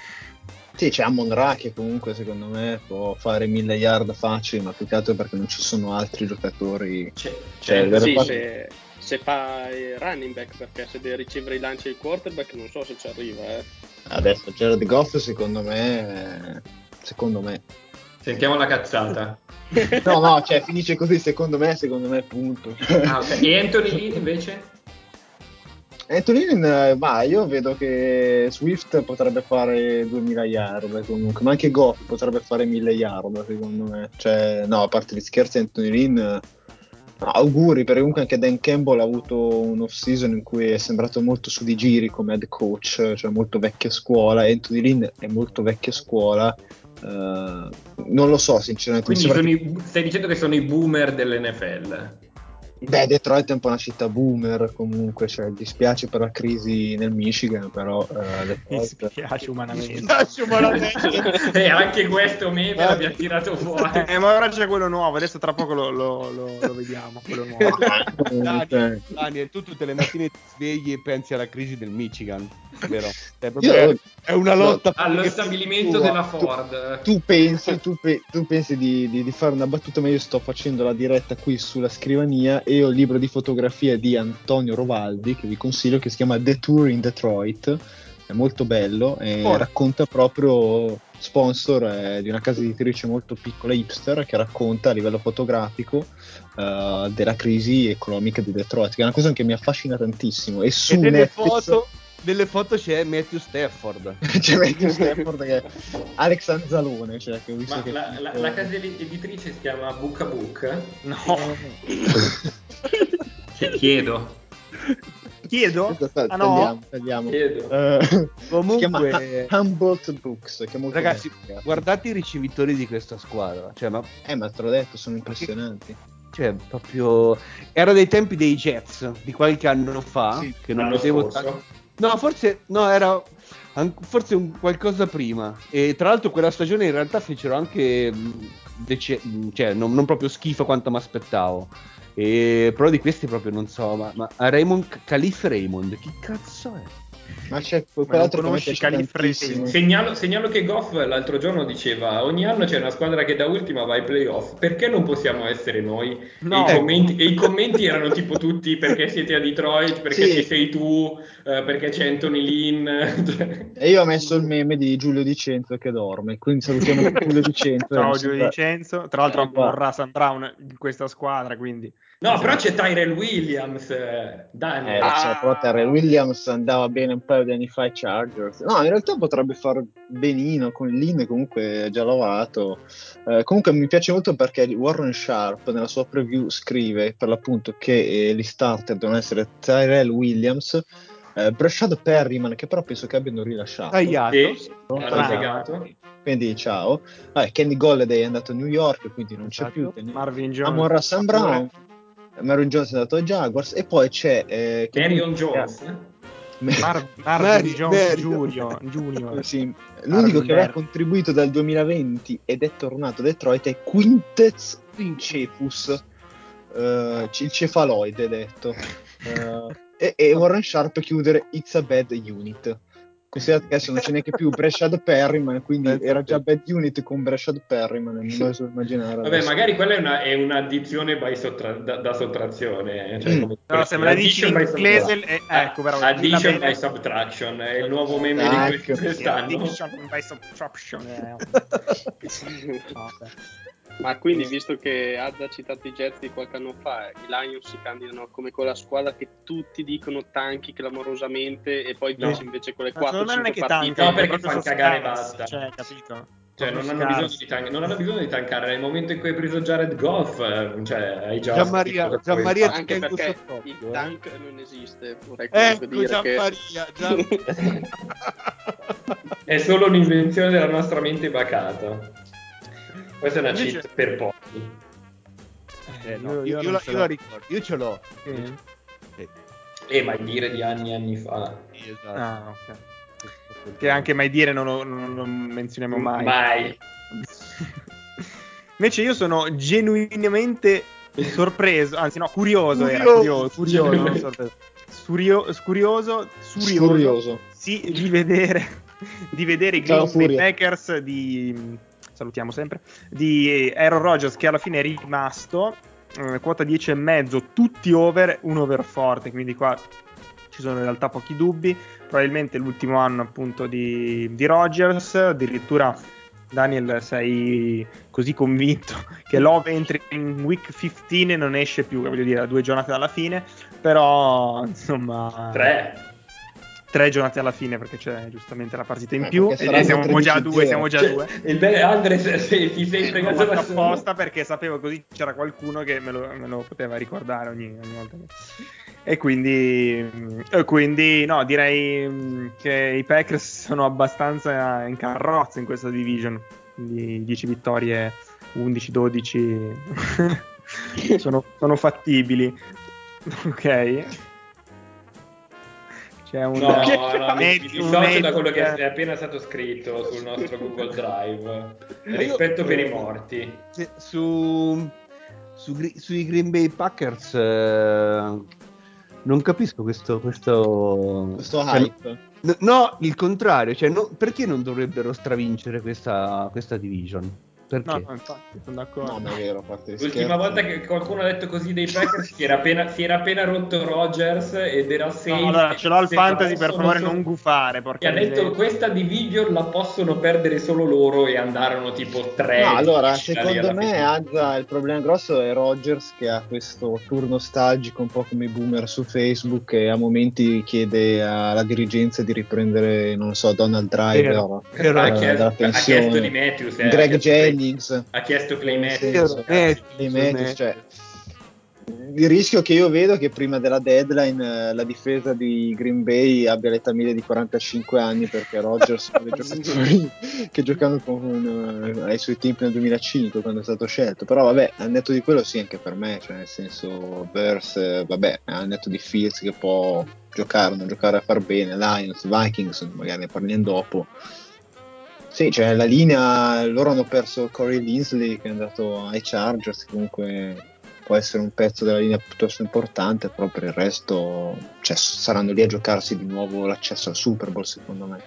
Sì, c'è Amon Ra che comunque secondo me può fare mille yard facili, ma più che altro perché non ci sono altri giocatori. C'è, Cioè, c'è- Sì, se, se fa il running back, perché se deve ricevere i lanci il quarterback non so se ci arriva. Eh. Adesso Jared Goff secondo me... Secondo me. Sentiamo la cazzata. No, no, cioè finisce così, secondo me, secondo me, punto. Ah, ok. E Anthony Lynn invece? Anthony Lynn, eh, ma io vedo che Swift potrebbe fare 2000 yard comunque, ma anche Goff potrebbe fare 1000 yard secondo me. Cioè, no, a parte gli scherzi, Anthony Lynn, eh, auguri, perché comunque anche Dan Campbell ha avuto un off-season in cui è sembrato molto su di giri come head coach, cioè molto vecchia scuola. Anthony Lynn è molto vecchia scuola. eh, non lo so, sinceramente. Quindi i- stai dicendo che sono i boomer dell'NFL. Beh, Detroit è un po' una città boomer comunque, cioè dispiace per la crisi nel Michigan, però eh, Mi Detroit... spiace umanamente. Spiace umanamente. e anche questo meme l'abbiamo tirato fuori. Eh, ma ora c'è quello nuovo, adesso tra poco lo, lo- lo- lo vediamo. Quello nuovo. Daniel, Daniel, tu tutte le mattine ti svegli e pensi alla crisi del Michigan, vero? È, proprio- Io- è una lotta Allo che- stabilimento tua- della tu- Ford. tu pensi, tu, pe- tu pensi di, di- di fare una battuta, ma io sto facendo la diretta qui sulla scrivania e ho il libro di fotografia di Antonio Rovaldi che vi consiglio che si chiama The Tour in Detroit. È molto bello e Oh. racconta proprio sponsor eh, di una casa editrice molto piccola, hipster, che racconta a livello fotografico eh, della crisi economica di Detroit, che è una cosa che mi affascina tantissimo. E su E Netflix foto, nelle foto c'è Matthew Stafford. c'è Matthew Stafford che è Alex Anzalone, cioè, che ho visto Ma che la, la- la casa edi- editrice si chiama Book a Book? No, Ch- Chiedo. chiedo. Aspetta, Ah, no? tagliamo, tagliamo. Chiedo. Chiama Comunque, Humboldt Books, che è molto ragazzi, bello. guardate i ricevitori di questa squadra. Cioè, ma Eh, ma te l'ho detto, sono impressionanti. cioè, proprio. Era dei tempi dei Jets di qualche anno fa. Sì, che non potevo. scorso? No, forse no, era an- forse un qualcosa prima. E tra l'altro quella stagione in realtà fecero anche dece- cioè non, non proprio schifo quanto mi aspettavo. E, però di questi proprio non so, ma, ma Raymond Calif Raymond, chi cazzo è? Ma c'è quell'altro che a me conosci piace Calif tantissimo. Segnalo, segnalo che Goff l'altro giorno diceva ogni anno c'è una squadra che da ultima va ai playoff, perché non possiamo essere noi? No. E, i commenti, e i commenti erano tipo tutti perché siete a Detroit, perché Sì. ci sei tu, eh, perché c'è Anthony Lynn. cioè. E io ho messo il meme di Giulio Dicenzo che dorme, quindi salutiamo Giulio Dicenzo. Ciao Giulio sembra- Vincenzo. Tra l'altro Eh, qua. vorrà Sam Brown in questa squadra, quindi. No, però c'è Tyrell Williams, eh, Eh, Daniel. lo so, però Terrell Williams andava bene un paio di anni fa ai Chargers. No, in realtà potrebbe far benino con il Lin, comunque è già lavorato. Eh, comunque mi piace molto perché Warren Sharp nella sua preview scrive per l'appunto che eh, gli starter devono essere Tyrell Williams, eh, Brashad Perryman, che però penso che abbiano rilasciato. Tagliato. Sì, piegato. Quindi ciao. Vabbè, Kenny Golladay è andato a New York, quindi non c'è Esatto. più. Kenny- Marvin Jones. Amon Russell Brown. Marvin Jones è andato ai Jaguars e poi c'è eh, Marion Jones. Mar- Marvin Jones. Junior. Junior. Sì, l'unico che aveva contribuito dal 2020 ed è tornato a Detroit è Quintez Cepus, eh, il cefaloide detto. Eh, e, e Warren Sharp chiudere It's a Bad Unit. Considerato che adesso non c'è neanche più Brashad Perryman, quindi era già Bad Unit con Brashad Perryman, non lo so immaginare. Vabbè, adesso. magari quella è, una, è un'addizione by sottra- da, da sottrazione. Cioè, Mm. come- No, se me la dici in Addition by inglese, subtraction. eh, ecco, bravo, dilla Addition by subtraction è il nuovo meme Ecco. di que- quest'anno. Addiction by subtraction. eh. Vabbè. Ma quindi, visto che Azza ha citato i Jets di qualche anno fa, i Lions si candidano come quella squadra che tutti dicono tanchi clamorosamente e poi No. vince invece quelle Ma secondo me non è 4-5 che partite. tanto, No, perché fanno cagare e basta. Cioè, capito? Cioè, non hanno, bisogno scarsi. di tan- non hanno bisogno di tankare nel momento in cui hai preso Jared Goff, eh, cioè hai già Gianmaria- che Gianmaria Anche perché il eh. tank non esiste, vorrei Ecco dire che... Gianmaria, Gian- È solo un'invenzione della nostra mente bacata. Questa è una Invece- cheat per pochi. Eh, no, Io- io, io io ce io l'ho. la ricordo, io ce l'ho. Sì. Sì, Eh, ma dire di anni e anni fa. esatto. Ah, ok. Che anche mai dire non lo, non lo menzioniamo mai. Mai. Invece io sono genuinamente sorpreso, anzi no, curioso era, Curioso. curioso, curioso, non sorpreso. Surio- curioso, surioso, sì, di vedere, di vedere i Green Bay. Packers di, salutiamo sempre, di Aaron Rodgers che alla fine è rimasto, eh, quota 10 e mezzo, tutti over, un over forte, quindi qua ci sono in realtà pochi dubbi, probabilmente l'ultimo anno appunto di, di Rodgers, addirittura Daniel sei così convinto che Love entri in week 15 e non esce più, voglio dire, a due giornate dalla fine, però insomma... Tre. Tre giornate alla fine perché c'è giustamente la partita in Eh, più e siamo già 13-0. due, siamo già Cioè, due. il bel Andres se ti sei L'ho fregato solo. apposta perché sapevo così c'era qualcuno che me lo, me lo poteva ricordare ogni, ogni volta. E quindi, e quindi, no, direi mm, che i Packers sono abbastanza in carrozza in questa division. Quindi 10 vittorie, 11-12 sono, sono fattibili. Ok. C'è un No, no, mi, mi dissocio da quello che è appena stato scritto sul nostro Google Drive. io- Rispetto per i morti. Se- su, su sui Green Bay Packers eh, non capisco questo questo, Questo cioè, hype. n- no il contrario cioè, no- perché non dovrebbero stravincere questa, questa division perché No, no, infatti, sono d'accordo. No, vero, a parte L'ultima scherzi. volta che qualcuno ha detto così dei Packers si era appena, si era appena rotto Rogers ed era No, safe. allora, ce l'ho al fantasy per favore solo- non gufare, E ha detto miseria. questa division la possono perdere solo loro e andarono tipo 3 No, allora, secondo me Azza il problema grosso è Rogers che ha questo tour nostalgico un po' come i boomer su Facebook e a momenti chiede alla dirigenza di riprendere, non so, Donald Driver Vero, eh, vero. ha, dalla chiesto, ha pensione. chiesto di Matthews eh, ha Greg chiesto- Jennings ha chiesto Clay Matthews. Clay cioè, il rischio che io vedo è che prima della deadline eh, la difesa di Green Bay abbia l'età media di 45 anni perché Rodgers è uno dei giocatori che giocano con, eh, ai suoi tempi nel 2005 quando è stato scelto. Però vabbè al netto di quello sì anche per me cioè nel senso Bears eh, vabbè al netto di Fields che può giocare non giocare a far bene Lions, Vikings magari ne parliamo dopo sì, cioè la linea, loro hanno perso Corey Linsley che è andato ai Chargers, comunque può essere un pezzo della linea piuttosto importante, però per il resto cioè, saranno lì a giocarsi di nuovo l'accesso al Super Bowl secondo me.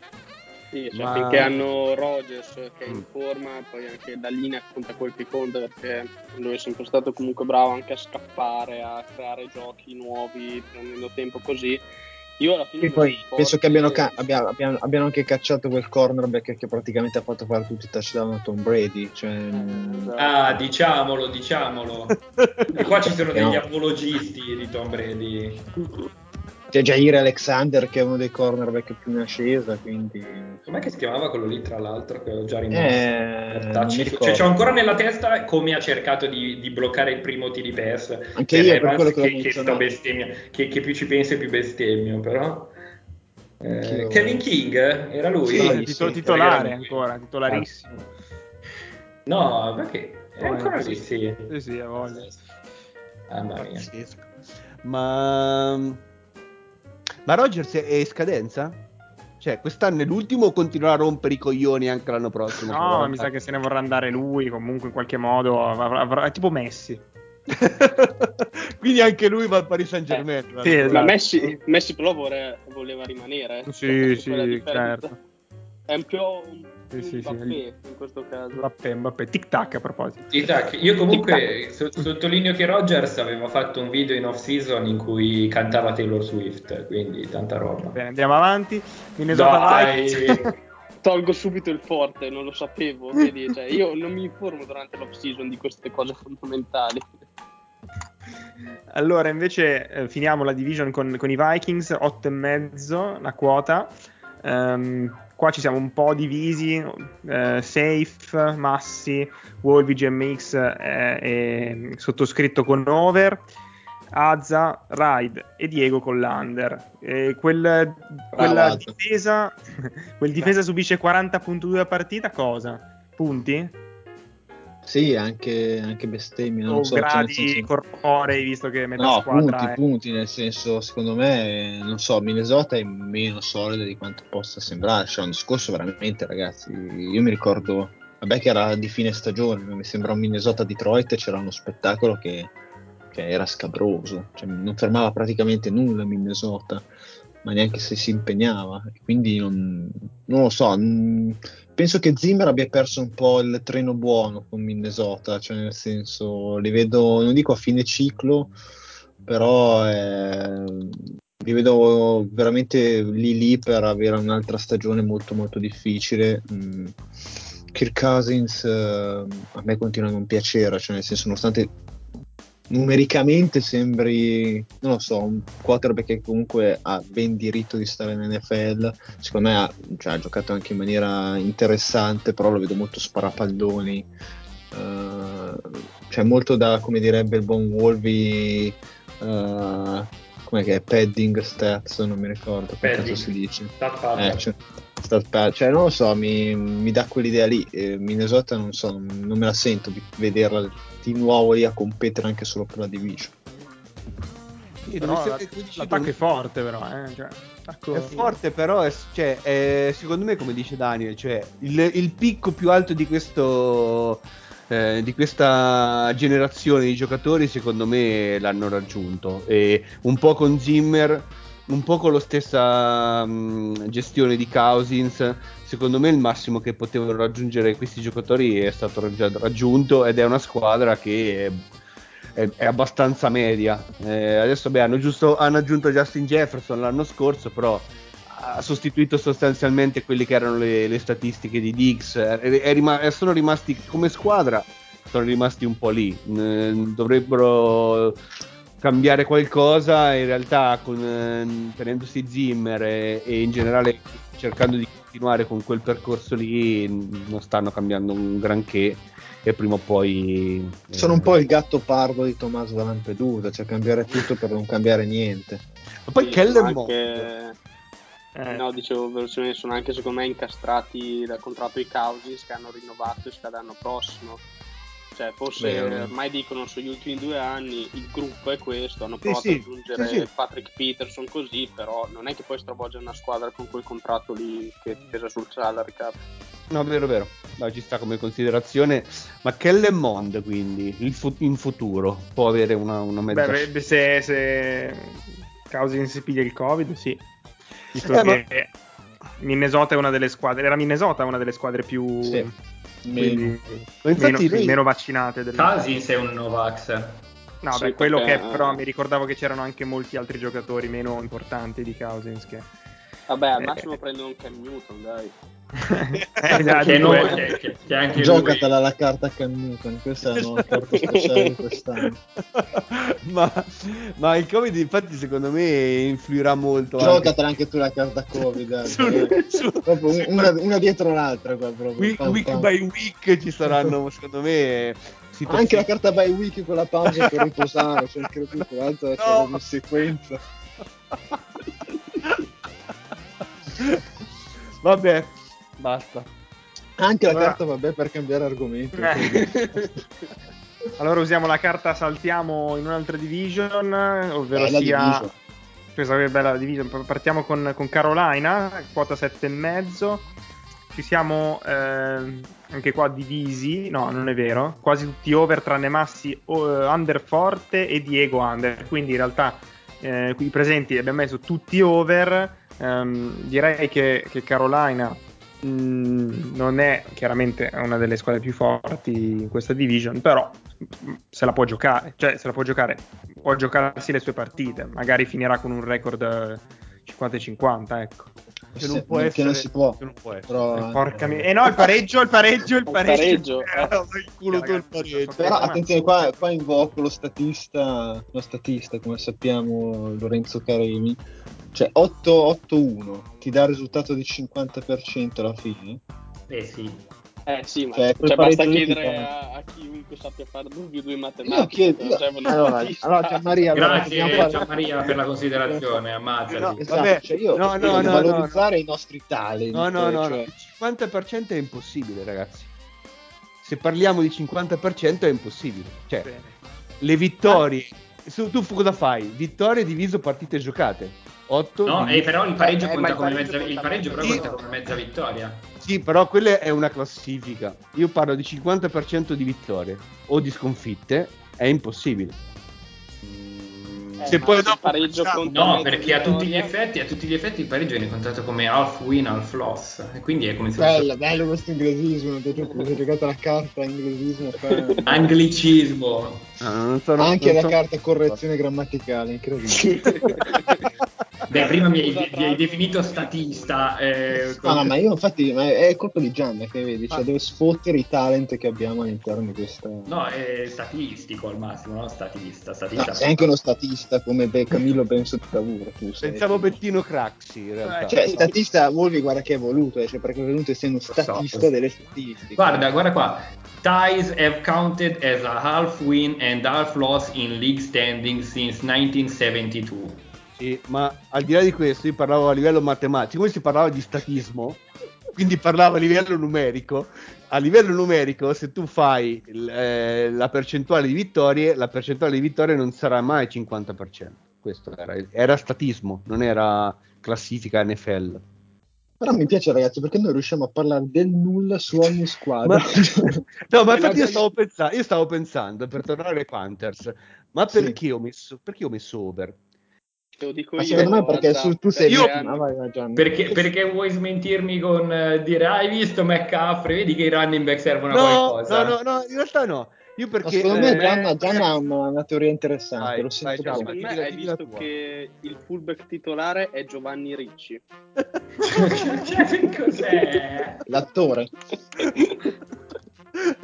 Sì, cioè, Ma- finché hanno Rogers che è in Mm. forma, poi anche la linea conta quel che conta perché lui è sempre stato comunque bravo anche a scappare, a creare giochi nuovi, prendendo tempo così. Io alla fine poi penso che abbiano, ca- abbia- abbiano- abbiano anche cacciato quel cornerback che praticamente ha fatto fare tutti i touchdown a Tom Brady. Cioè, mm, esatto. Ah, diciamolo, diciamolo. e qua ci sono degli No. apologisti di Tom Brady. c'è Jair Alexander che è uno dei cornerback più in ascesa, quindi... Com'è che si chiamava quello lì, tra l'altro, che ho già rimosso? Eh. Cioè, c'ho ancora nella testa come ha cercato di, di bloccare il primo TD pass. Anche io, per quello che che, sto bestemmia, che, che più ci penso più bestemmio, però. Eh. Kevin King era lui? Sì, Sì, tito- sì, titolare era lui. ancora, titolarissimo. No, perché è ancora lì, sì. Sì, sì, ha voglia. Mamma mia. Pazzesco. Ma ma Rogers è è in scadenza? Cioè, quest'anno è l'ultimo o continuerà a rompere i coglioni anche l'anno prossimo? No, mi sa che se ne vorrà andare lui, comunque in qualche modo avrà, avrà- è tipo Messi. Quindi anche lui va al Paris Saint Germain. Eh, sì, esatto. Ma Messi, Messi però voleva rimanere. Sì, Quella sì, certo. È un po' un, Sì, sì, sì. Mbappé in questo caso. Mbappé, Mbappé, tic tac a proposito. Tic-tac. Io comunque so- sottolineo che Rogers aveva fatto un video in off season in cui cantava Taylor Swift, quindi tanta roba. Bene, andiamo avanti. Minnesota Dai. Vikings. Tolgo subito il forte, non lo sapevo. Vedi? Cioè, io non mi informo durante l'off season di queste cose fondamentali. Allora, invece, eh, finiamo la division con, con i Vikings, 8,5 la quota. Ehm, qua ci siamo un po' divisi, eh, Safe, Massi, Wolvi, GMX eh, e sottoscritto con Over, Azza, Ride e Diego con l'Under. E quel, quella difesa, quel difesa subisce 40.2 a partita, cosa? Punti? Sì, anche, anche bestemmie, non o so, cioè, gradi corporei, visto che metà No, squadra punti, è... punti, nel senso, secondo me, non so, Minnesota è meno solida di quanto possa sembrare. Cioè, l'anno scorso veramente, ragazzi, io mi ricordo, vabbè che era di fine stagione, ma mi sembra un Minnesota-Detroit e c'era uno spettacolo che, che era scabroso, cioè, non fermava praticamente nulla Minnesota, ma neanche se si impegnava. Quindi non, non lo so, mm, penso che Zimmer abbia perso un po' il treno buono con Minnesota, cioè nel senso li vedo, non dico a fine ciclo, però eh, li vedo veramente lì lì per avere un'altra stagione molto molto difficile. Mm, Kirk Cousins eh, a me continua a non piacere, cioè nel senso nonostante numericamente sembri, non lo so, un quarterback che comunque ha ben diritto di stare in NFL. Secondo me ha, cioè, ha giocato anche in maniera interessante, però lo vedo molto sparapalloni. Eh, c'è molto da, come direbbe il buon Wolvi, eh, come che è padding stats, non mi ricordo che Padding. cazzo si dice. Eh, cioè, cioè, non lo so, mi, mi dà quell'idea lì. Eh, Minnesota non so, non, me la sento di vederla di nuovo lì a competere anche solo per la division. Sì, Però la- l'attacco è forte, però. Eh? Cioè, È forte, però è, cioè, è- secondo me, come dice Daniel, cioè, il, il picco più alto di questo. eh, di questa generazione di giocatori, secondo me l'hanno raggiunto. E un po' con Zimmer, un po' con la stessa mh, gestione di Cousins. Secondo me il massimo che potevano raggiungere questi giocatori è stato raggiunto ed è una squadra che è, è- è abbastanza media. Eh, adesso beh, hanno, giusto, hanno aggiunto Justin Jefferson l'anno scorso, però ha sostituito sostanzialmente quelle che erano le, le statistiche di Diggs. È- rima- sono rimasti come squadra, sono rimasti un po' lì. Eh, dovrebbero cambiare qualcosa. In realtà, con, eh, tenendosi Zimmer e, e in generale cercando di continuare con quel percorso lì, non stanno cambiando un granché. E prima o poi Sono un po' il gatto pardo di Tommaso da Lampedusa, cioè cambiare tutto per non cambiare niente. Ma poi Sì, Mond. anche- Eh, No, dicevo velocemente, sono anche secondo me incastrati dal contratto di Cousins che hanno rinnovato e scade l'anno prossimo. Cioè, forse Beh, ormai dicono sugli ultimi due anni il gruppo è questo, hanno provato sì, ad aggiungere sì, sì. Patrick Peterson così, però non è che puoi stravolgere una squadra con quel contratto lì che pesa sul salary cap. No, vero, vero. No, ci sta come considerazione. Ma Kellen Mond, quindi, il fu- in futuro, può avere una, una mezza... beh, beh, se, se Cousins si piglia il Covid, sì. Visto Eh, che Minnesota è una delle squadre. Era Minnesota una delle squadre più. Sì, meno. Meno, sì, lui- meno vaccinate. Del... Cousins è un Novax. No, Sì, beh, quello perché, che però eh, mi ricordavo che c'erano anche molti altri giocatori meno importanti di Cousins. Che... Vabbè, al Eh. massimo prendono un Cam Newton, dai. Eh, già, Che, due. no- che- che- che anche Giocatela la carta Cam Newton, questa è la nuova carta speciale di quest'anno. ma, ma il Covid, infatti, secondo me influirà molto. anche Giocatela anche tu la carta Covid, dai. sul- Proprio un- una, una dietro l'altra qua proprio. week, Pam, week pam. by week ci saranno, secondo me, situazioni- Anche la carta by week con la pausa per riposare, cioè incredibile, tra l'altro c'è No. una sequenza. Vabbè, basta. Anche la Allora- carta vabbè per cambiare argomento. Eh. Allora usiamo la carta saltiamo in un'altra division, ovvero Bella sia division. questa che bella division. Partiamo con, con Carolina, quota 7,5. ci siamo eh, anche qua divisi, no non è vero, quasi tutti over tranne Massi, uh, under forte e Diego under, quindi in realtà eh, qui presenti abbiamo messo tutti over, um, direi che, che Carolina non è chiaramente una delle squadre più forti in questa division, però se la può giocare, cioè se la può giocare, può giocarsi le sue partite, magari finirà con un record 50-50, ecco. Che non può essere, non si può. Non può però, eh, porca mia. Eh no, il pareggio, il pareggio, il pareggio. Il pareggio. Eh. il culo del pareggio. Però attenzione, qua, qua invoco lo statista, lo statista, come sappiamo, Lorenzo Caremi. Cioè 8-8-1 ti dà il risultato di 50% alla fine. Eh sì. Eh sì, ma cioè, cioè basta chiedere a, a, chiunque sappia fare due due matematica. Io chiedo, io... Cioè, allora, allora ciao Maria, Grazie, allora, ciao Maria per la considerazione, ammazzati. No, esatto, vabbè, cioè io no, no, no, valorizzare i nostri talenti. No, no, no, cioè... no, il 50% è impossibile, ragazzi. Se parliamo di 50% è impossibile. Cioè, Bene. le vittorie, ah. tu cosa fai? Vittorie diviso partite giocate 8 no, eh, però il pareggio, eh, conta, il come mezza, il pareggio però conta come mezza vittoria. Sì, però quella è una classifica. Io parlo di 50% di vittorie o di sconfitte, è impossibile. Eh, se poi dopo pareggio conta No, perché a tutti, gli effetti, a tutti gli effetti il pareggio viene contato come half win, half loss. E quindi è come se Bello, fosse... bello questo inglesismo. Ti ho giocato la carta inglesismo. Anglicismo. Ah, sono, Anche la so... carta correzione grammaticale, incredibile. Beh, prima mi hai, mi hai definito statista. Eh, no, no, ma io infatti ma è colpa di Gianna che vedi, cioè ah. deve sfottere i talent che abbiamo all'interno di questa. No, è statistico al massimo, non statista. statista no, sei anche uno statista come Be- Camillo Benso di Cavour. Pensavo Bettino Craxi in realtà. Cioè, statista vuol guarda che è voluto, eh, cioè, perché è venuto essendo statista so. delle statistiche. Guarda, guarda qua. Ties have counted as a half win and half loss in league standing since 1972. Sì, ma al di là di questo, io parlavo a livello matematico, come si parlava di statismo, quindi parlavo a livello numerico. A livello numerico, se tu fai eh, la percentuale di vittorie, la percentuale di vittorie non sarà mai 50%. Questo era, era statismo, non era classifica NFL. Però mi piace, ragazzi, perché noi riusciamo a parlare del nulla su ogni squadra. Ma... no, ma infatti io stavo, pensando, io stavo pensando, per tornare ai Panthers, ma perché, sì. ho, messo, perché ho messo over? Te lo dico Ma io. Secondo me perché su, tu sei io, ah, vai, vai, perché, perché, vuoi smentirmi con uh, dire hai visto McCaffrey? Vedi che i running back servono no, a qualcosa. No, no, no, in realtà no. Io perché, secondo me Gianna, Gianna ha una, una, teoria interessante. Vai, lo sento vai, secondo me hai visto che il fullback titolare è Giovanni Ricci. cioè, cos'è? L'attore.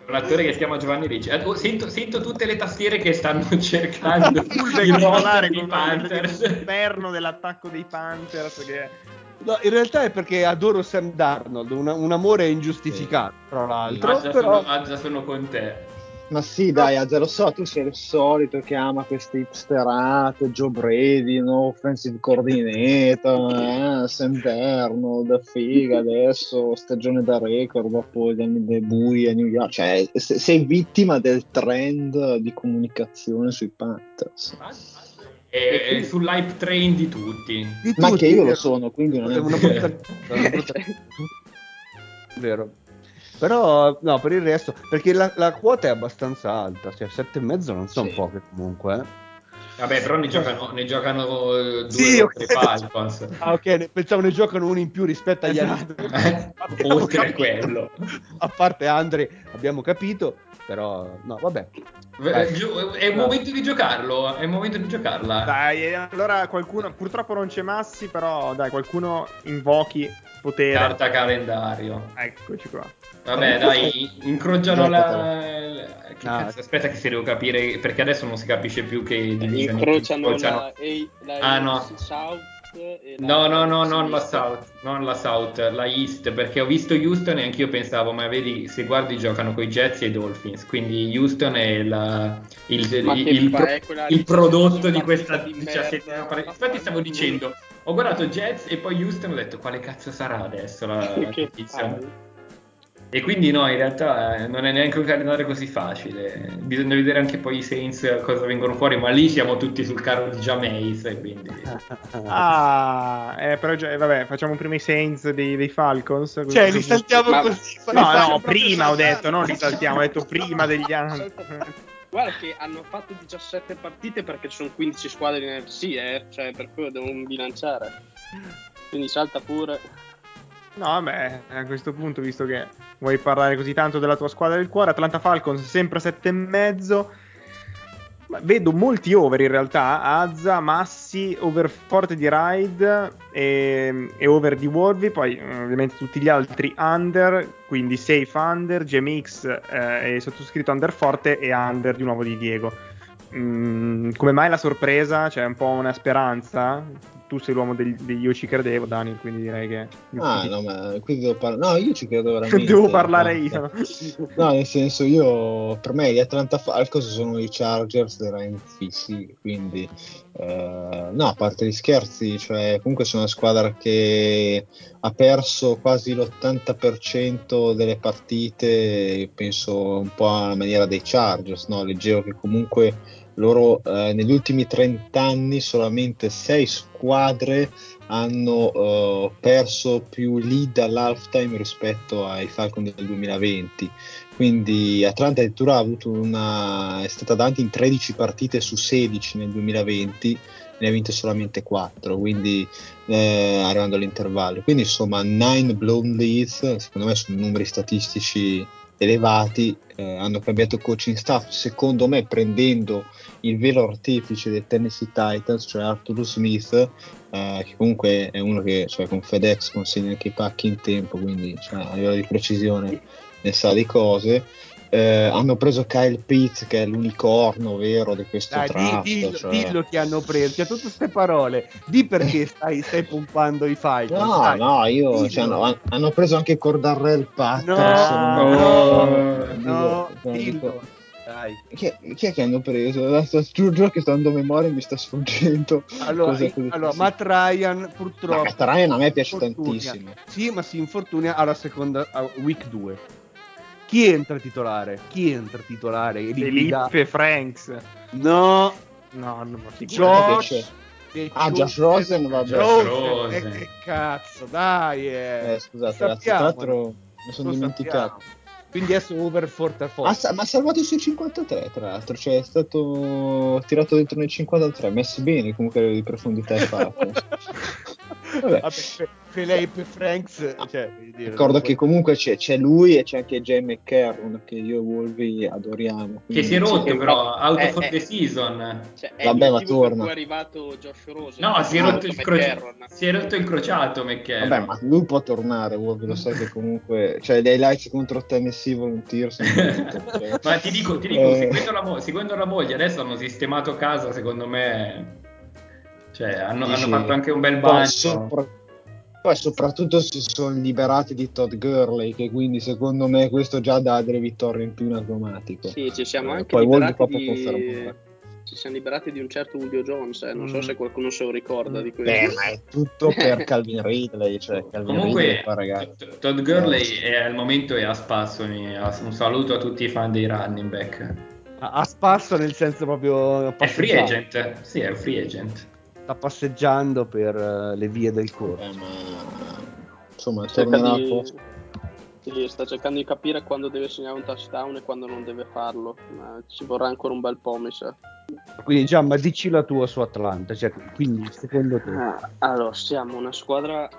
un attore che si chiama Giovanni Ricci. Eh, oh, sento, sento, tutte le tastiere che stanno cercando di volare con Panthers. L'inferno dell'attacco dei Panthers. Che... No, in realtà è perché adoro Sam Darnold, una, un amore ingiustificato, sì. tra l'altro. Ma già, però... sono, già sono con te. Ma sì, dai, Azza, lo so, tu sei il solito che ama queste hipsterate, Joe Brady, no? offensive coordinator, eh? Sam Darnold, figa adesso, stagione da record dopo gli anni dei bui a New York. Cioè, sei vittima del trend di comunicazione sui Panthers. È, è sull'hype train di tutti. Di Ma tutti, che io lo sono, quindi non è una brutta... Vero. Però, no, per il resto, perché la, la quota è abbastanza alta, cioè 7,5 non sono sì. poche comunque. Eh. Vabbè, però ne giocano, ne giocano due sì, o tre Falcons. Ah, ok, pensavo ne giocano uno in più rispetto agli altri. Oltre a quello. A parte Andre, abbiamo capito, però no, vabbè. È il momento di giocarlo, è il momento di giocarla. Dai, allora qualcuno, purtroppo non c'è Massi, però dai, qualcuno invochi potere. Carta calendario. Eccoci qua. Vabbè, dai, incrociano la... Che ah, cazzo, aspetta che si devo capire, perché adesso non si capisce più che divisione incrociano, incrociano. La, la, la ah, no. South No, no, no, non la South, non la South, la East, perché ho visto Houston e anch'io pensavo, ma vedi, se guardi giocano con i Jets e i Dolphins, quindi Houston è la, il, il, il, pro, il prodotto di questa diciassettima partita. Infatti stavo dicendo, ho guardato Jets e poi Houston ho detto, quale cazzo sarà adesso la, la E quindi no, in realtà eh, non è neanche un calendario così facile. Bisogna vedere anche poi i Saints cosa vengono fuori, ma lì siamo tutti sul carro di Jameis, quindi... Ah, eh, però già, vabbè, facciamo prima i Saints dei, dei Falcons. così- Cioè, li saltiamo Ma- così. No, no, prima ho detto, non li saltiamo, ho detto prima degli anni. Guarda che hanno fatto 17 partite perché ci sono 15 squadre in NFC, eh? Cioè, per quello devono bilanciare. Quindi salta pure. No, vabbè, a questo punto, visto che vuoi parlare così tanto della tua squadra del cuore, Atlanta Falcons sempre a sette e mezzo. Ma Vedo molti over in realtà, Azza, Massi, over forte di Ride e, e over di Worthy, poi eh, ovviamente tutti gli altri under, quindi safe under, GMX eh, e sottoscritto under forte e under di nuovo di Diego. Mm, come mai la sorpresa? C'è un po' una speranza? Tu sei l'uomo degli, degli io ci credevo, Daniel, quindi direi che... Ah, no, ma qui devo parlare. No, io ci credo veramente. Devo parlare io. No, nel senso, io per me gli Atlanta Falcons sono i Chargers della NFC, quindi eh, no, a parte gli scherzi, cioè comunque sono una squadra che ha perso quasi l'80% delle partite, penso un po' alla maniera dei Chargers, no? Leggevo che comunque loro eh, negli ultimi 30 anni solamente 6 squadre hanno eh, perso più lead all'halftime rispetto ai Falcon del 2020 quindi Atlanta addirittura ha avuto una è stata davanti in 13 partite su 16 nel 2020 ne ha vinte solamente 4 quindi eh, arrivando all'intervallo. Quindi insomma 9 blown leads secondo me sono numeri statistici elevati eh, hanno cambiato coaching staff secondo me prendendo il vero artefice dei Tennessee Titans cioè Arthur Smith eh, che comunque è uno che cioè, con FedEx consegna anche i pacchi in tempo quindi cioè, a livello di precisione ne sa di cose Eh, hanno preso Kyle Pitts che è l'unicorno vero di questo Dai, di- draft dillo, cioè- dillo che hanno preso, cioè tutte queste parole, di perché stai, stai pompando i Falcons. No, dai. no, io cioè, hanno, hanno preso anche Cordarrell Patterson. No, no, no, cioè, dico- dillo. Dai. Chi, chi è che hanno preso? Giuro che sto andando a memoria e mi sta sfuggendo. Allora, Cosa- cosa- allora, Matt Ryan No, purtroppo Matt Ryan a me piace infortunia. tantissimo. Sì, ma si infortunia alla seconda a week 2. Chi entra titolare? Chi entra titolare? Guida? Felipe Franks. No, No, no. Josh. Che Ah, Josh Rosen, vabbè. Rosen, Rosen. eh, che cazzo, dai. Eh, Eh, scusate, ragazzi, tra sappiamo, l'altro mi sono dimenticato. sappiamo. Quindi adesso over forte a forte. sa- ma ha salvato i suoi 53, tra l'altro, cioè è stato tirato dentro nei 53, messi bene comunque di profondità e fatto. Vabbè. Vabbè, Felipe Franks, cioè, dire, Ricordo che comunque c'è, c'è lui e c'è anche Jay McCarron che io e Wolvi adoriamo. Che si è rotto però, out eh, for eh. the season. Cioè, è Vabbè, ma torna. è arrivato Josh Rosen. No, si è, Ah, rotto il croci- si è rotto il crociato McCarron. Vabbè, ma lui può tornare, Wolvi lo sai che comunque... Cioè, dei lights contro Tennessee Volunteers... cioè, Ma ti dico, ti dico Eh. seguendo, la mo- seguendo la moglie, adesso hanno sistemato casa, secondo me. Cioè, hanno, Dici- hanno fatto anche un bel Poi, bagno. sopra- poi soprattutto si sono liberati di Todd Gurley, che quindi secondo me questo già dà delle vittorie in più in automatico. Sì, ci siamo Eh, anche poi Wolvi liberati di... Ci siamo liberati di un certo Julio Jones, eh. non so Mm. se qualcuno se lo ricorda di questo. Beh, ma è tutto per Calvin Ridley, cioè Calvin Comunque, Ridley qua, ragazzi. T- Todd Gurley è, al momento è a spasso. Un saluto a tutti i fan dei running back. a, a spasso nel senso proprio È free agent? Sì, è un free agent. Sta passeggiando per eh, le vie del corso Eh, ma insomma, Cerca di... sì, sta cercando di capire quando deve segnare un touchdown e quando non deve farlo. Ma ci vorrà ancora un bel po', mi sa. quindi già ma dici la tua su Atlanta cioè, quindi secondo te Ah, Allora, siamo una squadra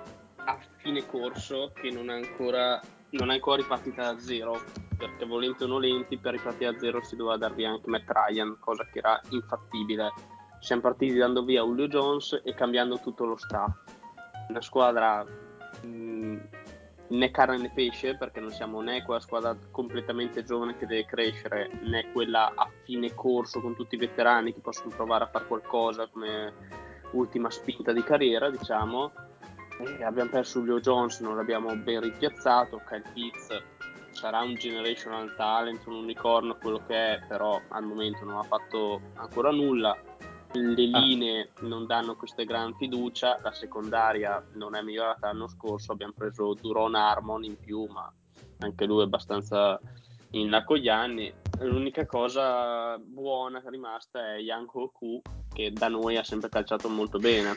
a fine corso che non è ancora, non è ancora ripartita da zero, perché volenti o nolenti per ripartire da zero si doveva dar via anche Matt Ryan, cosa che era infattibile. Siamo partiti dando via Julio Jones e cambiando tutto lo staff. Una squadra mh, né carne né pesce, perché non siamo né quella squadra completamente giovane che deve crescere, né quella a fine corso con tutti i veterani che possono provare a fare qualcosa come ultima spinta di carriera, diciamo. E abbiamo perso Julio Jones, non l'abbiamo ben ripiazzato. Kyle Pitts sarà un generational talent, un unicorno, quello che è, però al momento non ha fatto ancora nulla. Le Ah. linee non danno questa gran fiducia, la secondaria non è migliorata l'anno scorso, abbiamo preso Duron Harmon in più, ma anche lui è abbastanza in là con gli anni. L'unica cosa buona rimasta è Yang Ho-Ku, che da noi ha sempre calciato molto bene.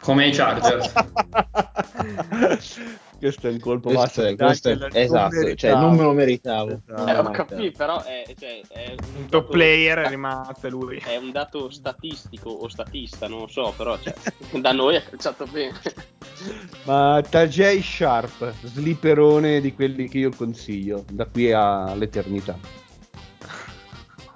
Come i Chargers. questo è il colpo Questo basso. è, questo è- esatto, cioè non me lo meritavo. Esatto. non Eh, ho capito, però è, cioè, è un, top dato player è rimasto lui. È un dato statistico o statista, non lo so, però cioè, da noi ha calciato bene. Ma Tajay Sharp, slipperone di quelli che io consiglio, da qui all'eternità.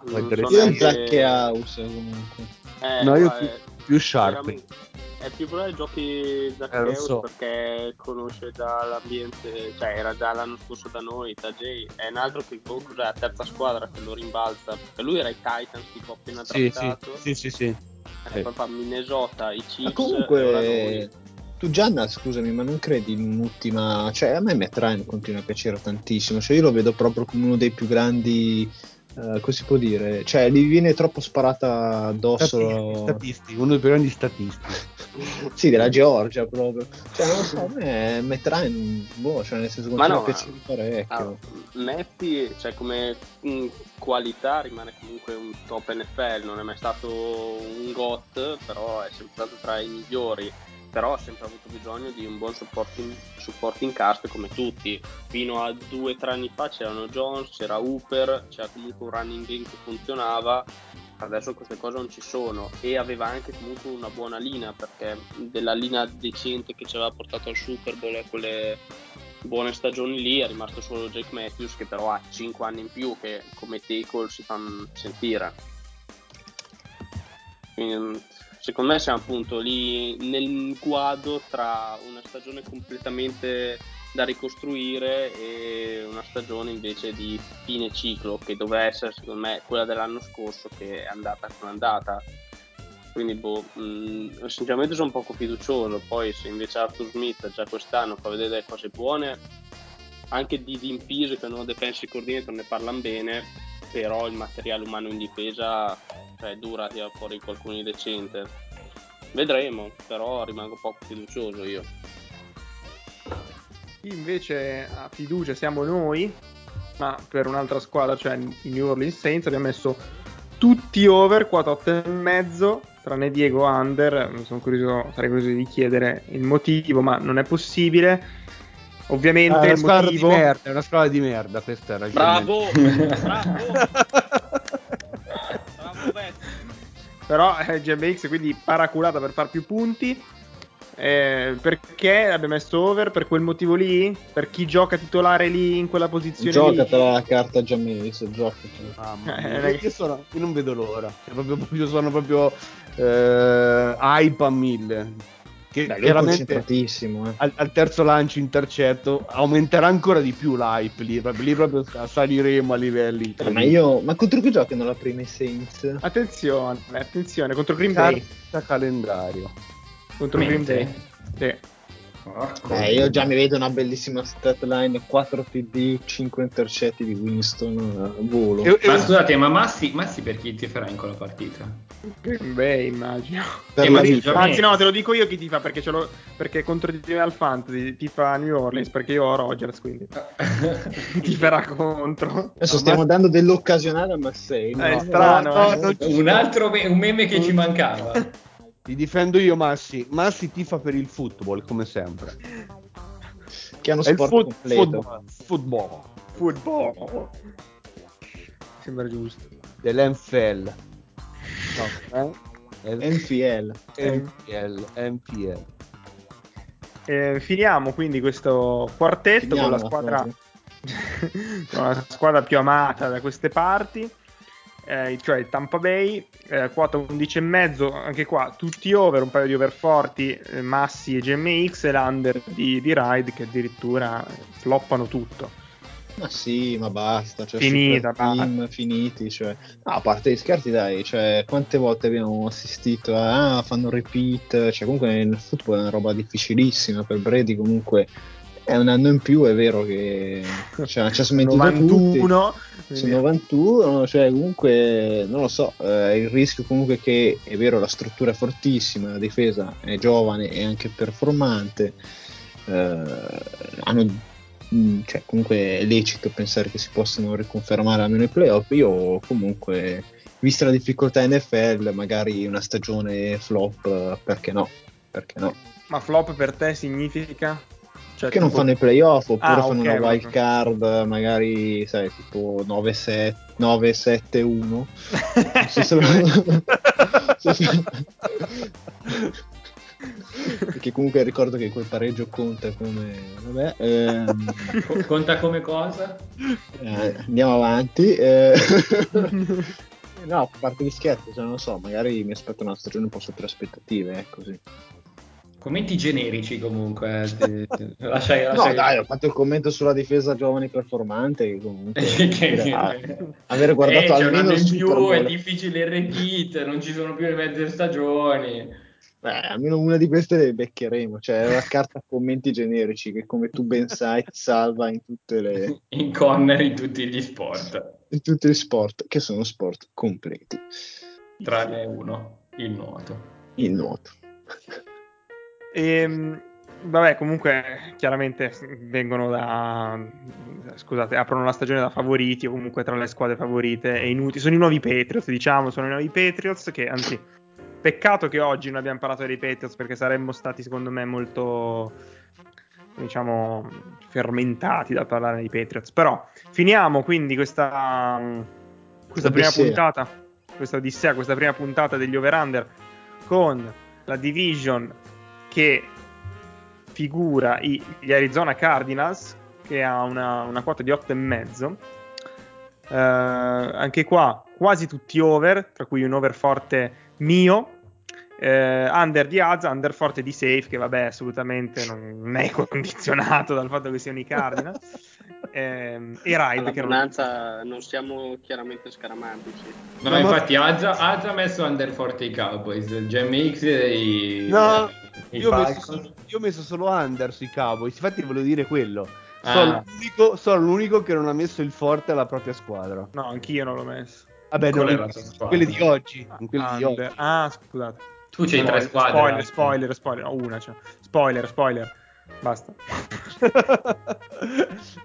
Non Io so Io un neanche- Zac House comunque. Eh, No, io più, più Sharp. veramente- È più probabile giochi Eh, lo Zaccheus so. perché conosce già l'ambiente, cioè era già l'anno scorso da noi, Tajay è un altro che boh, cos'è, la terza squadra che lo rimbalza, perché lui era i Titans tipo appena Sì, sì, draftato, sì, sì, sì. era sì. proprio a Minnesota, i Ma Chiefs, e ora comunque, tu Gianna, scusami, ma non credi in un'ultima... Cioè, a me Matt Ryan continua a piacere tantissimo, cioè io lo vedo proprio come uno dei più grandi... eh, come si può dire? Cioè, gli viene troppo sparata addosso... Statisti, statisti, uno dei più grandi statisti. Sì, della Georgia proprio. Cioè, non so, a me Matt Ryan, boh, cioè nel senso no, a piacere parecchio. Ah, Metti, cioè come mh, qualità rimane comunque un top NFL, non è mai stato un GOT, però è sempre stato tra i migliori, però ha sempre avuto bisogno di un buon supporting, supporting cast come tutti. Fino a due o tre anni fa c'erano Jones, c'era Hooper, c'era comunque un running game che funzionava, adesso queste cose non ci sono. E aveva anche comunque una buona linea perché della linea decente che ci aveva portato al Super Bowl e quelle buone stagioni lì è rimasto solo Jake Matthews che però ha 5 anni in più che come tackle si fanno sentire. Mm, secondo me siamo appunto lì nel guado tra una stagione completamente da ricostruire e una stagione invece di fine ciclo che doveva essere secondo me quella dell'anno scorso che è andata come è andata. Quindi boh, mh, sinceramente sono poco fiducioso. Poi se invece Arthur Smith già quest'anno fa vedere delle cose buone anche di Pease che è un nuovo defensive coordinator ne parlano bene però il materiale umano in difesa cioè, è dura tirare fuori qualcuno di decente vedremo però rimango poco fiducioso io Chi invece ha fiducia siamo noi, ma per un'altra squadra, cioè i New Orleans Saints, abbiamo messo tutti over, quota 8,5, tranne Diego Under. Sono curioso, sarei curioso di chiedere il motivo, ma non è possibile. Ovviamente Ah, è una squadra motivo... di merda, è una squadra di merda, questa era il bravo bravo Però è GMX quindi paraculata per far più punti. Eh, perché abbiamo messo over? Per quel motivo lì? Per chi gioca titolare lì in quella posizione Giocatela la carta messa, giocatela. Mamma Eh, io, sono- io non vedo l'ora. Proprio, proprio- sono proprio eh, hype a mille. Che Beh, chiaramente eh. al, al terzo lancio intercetto aumenterà ancora di più l'hype lì. Proprio, lì proprio sa- saliremo a livelli. Ma incredibili. io... Ma contro chi giocano la prima i Saints? Attenzione, attenzione, contro Green Bay. Calendario. Contro Green? Bay. Sì. Porco Eh, io già mi vedo una bellissima stat line, 4 TD, 5 intercetti di Winston a volo. E- e- Ma scusate, ma Massi, Massi per chi ti farà in quella partita? Bay, immagino. Eh, ma Anzi, no, te lo dico io chi tifa perché, ce l'ho, perché contro di me al fantasy tifa New Orleans perché io ho Rogers, quindi tiferà contro. Adesso No, stiamo ma- dando dell'occazionale a Massei. Eh, no? strano, no, eh. Un altro me- un meme che ci mancava. Ti difendo io, Massi. Massi tifa per il football, come sempre. Che è uno È il sport foot- completo. football. Football. Football. Sembra giusto. Dell'NFL. No, eh? NFL. NPL, NPL. Eh, finiamo quindi questo quartetto con la squadra, con la squadra più amata da queste parti, eh, cioè il Tampa Bay, eh, quota 11,5, anche qua tutti over, un paio di over forti, eh, Massi e GMX e l'under di, di Ride che addirittura floppano tutto. Ma sì, ma basta. Cioè, Finita, team finiti. Cioè. No, a parte gli scherzi, dai. Cioè, quante volte abbiamo assistito a ah, fanno repeat. Cioè, comunque nel football è una roba difficilissima. Per Brady, comunque è un anno in più. È vero che cioè, ci ha smentito tutti. 91, Sono quindi- 91, cioè comunque non lo so, eh, il rischio comunque che è vero la struttura è fortissima, la difesa è giovane e anche performante, eh, hanno mm, cioè, comunque è lecito pensare che si possano riconfermare almeno i playoff. Io comunque, vista la difficoltà NFL, magari una stagione flop, perché no? Perché no? Ma flop per te significa? Cioè, perché non fanno i playoff oppure ah, fanno okay, una wild card magari sai tipo 9-7-1 perché comunque ricordo che quel pareggio conta come vabbè ehm... conta come cosa? Eh, andiamo avanti eh... no a parte gli scherzi cioè, non lo so magari mi aspetto una stagione un po' sotto le aspettative è così Commenti generici comunque. Ti, ti, lasciai, lasciai... No, dai, ho fatto il commento sulla difesa giovani performante. Comunque, che, ah, avere guardato eh, almeno il più, è difficile il repeat, non ci sono più le mezze stagioni. Beh, almeno una di queste le beccheremo. Cioè, una carta commenti generici che, come tu ben sai, ti salva in tutte le. In corner in tutti gli sport. In tutti gli sport, che sono sport completi. Tranne uno, il nuoto. Il nuoto. E, ehm, vabbè, comunque, chiaramente vengono da. Scusate, aprono la stagione da favoriti o comunque tra le squadre favorite. È inutile. Sono i nuovi Patriots, diciamo. Sono i nuovi Patriots che, anzi, peccato che oggi non abbiamo parlato dei Patriots perché saremmo stati, secondo me, molto. Diciamo, fermentati da parlare dei Patriots. Però finiamo quindi questa, questa prima odissea. puntata, questa odissea, questa prima puntata degli over-under con la division che figura i, gli Arizona Cardinals che ha una, una quota di 8,5 uh, anche qua quasi tutti over tra cui un over forte mio uh, under di Azza, under forte di Safe che vabbè assolutamente non è condizionato dal fatto che siano i Cardinals ehm, e Ride che non... non siamo chiaramente scaramatici no, no infatti Azza, ha messo under forte i Cowboys GMX e i... no io ho, messo, io ho, messo, solo under sui Cowboys, infatti volevo dire quello. Sono, ah. l'unico, sono, l'unico, che non ha messo il forte alla propria squadra. No, anch'io non l'ho messo. Vabbè, non in quelli di oggi. Ah, di oggi. Ah, scusate. Tu c'hai tre squadre. Spoiler, spoiler, spoiler. No, una. Cioè. Spoiler, spoiler. Basta.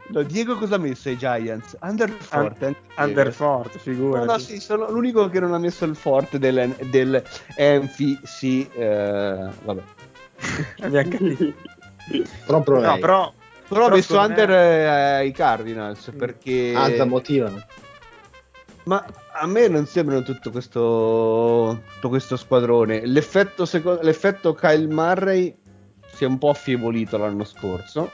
no, Diego cosa ha messo ai Giants? Under forte. Un- under forte, figura. No, no, sì, sono l'unico che non ha messo il forte del, del MFC. Eh, vabbè. Abbiamo capito. Proprio no, però, però ho messo under me... ai Cardinals perché... Alta motivano. Ma a me non sembrano tutto questo, tutto questo squadrone. L'effetto, seco- l'effetto Kyle Murray si è un po' affievolito l'anno scorso.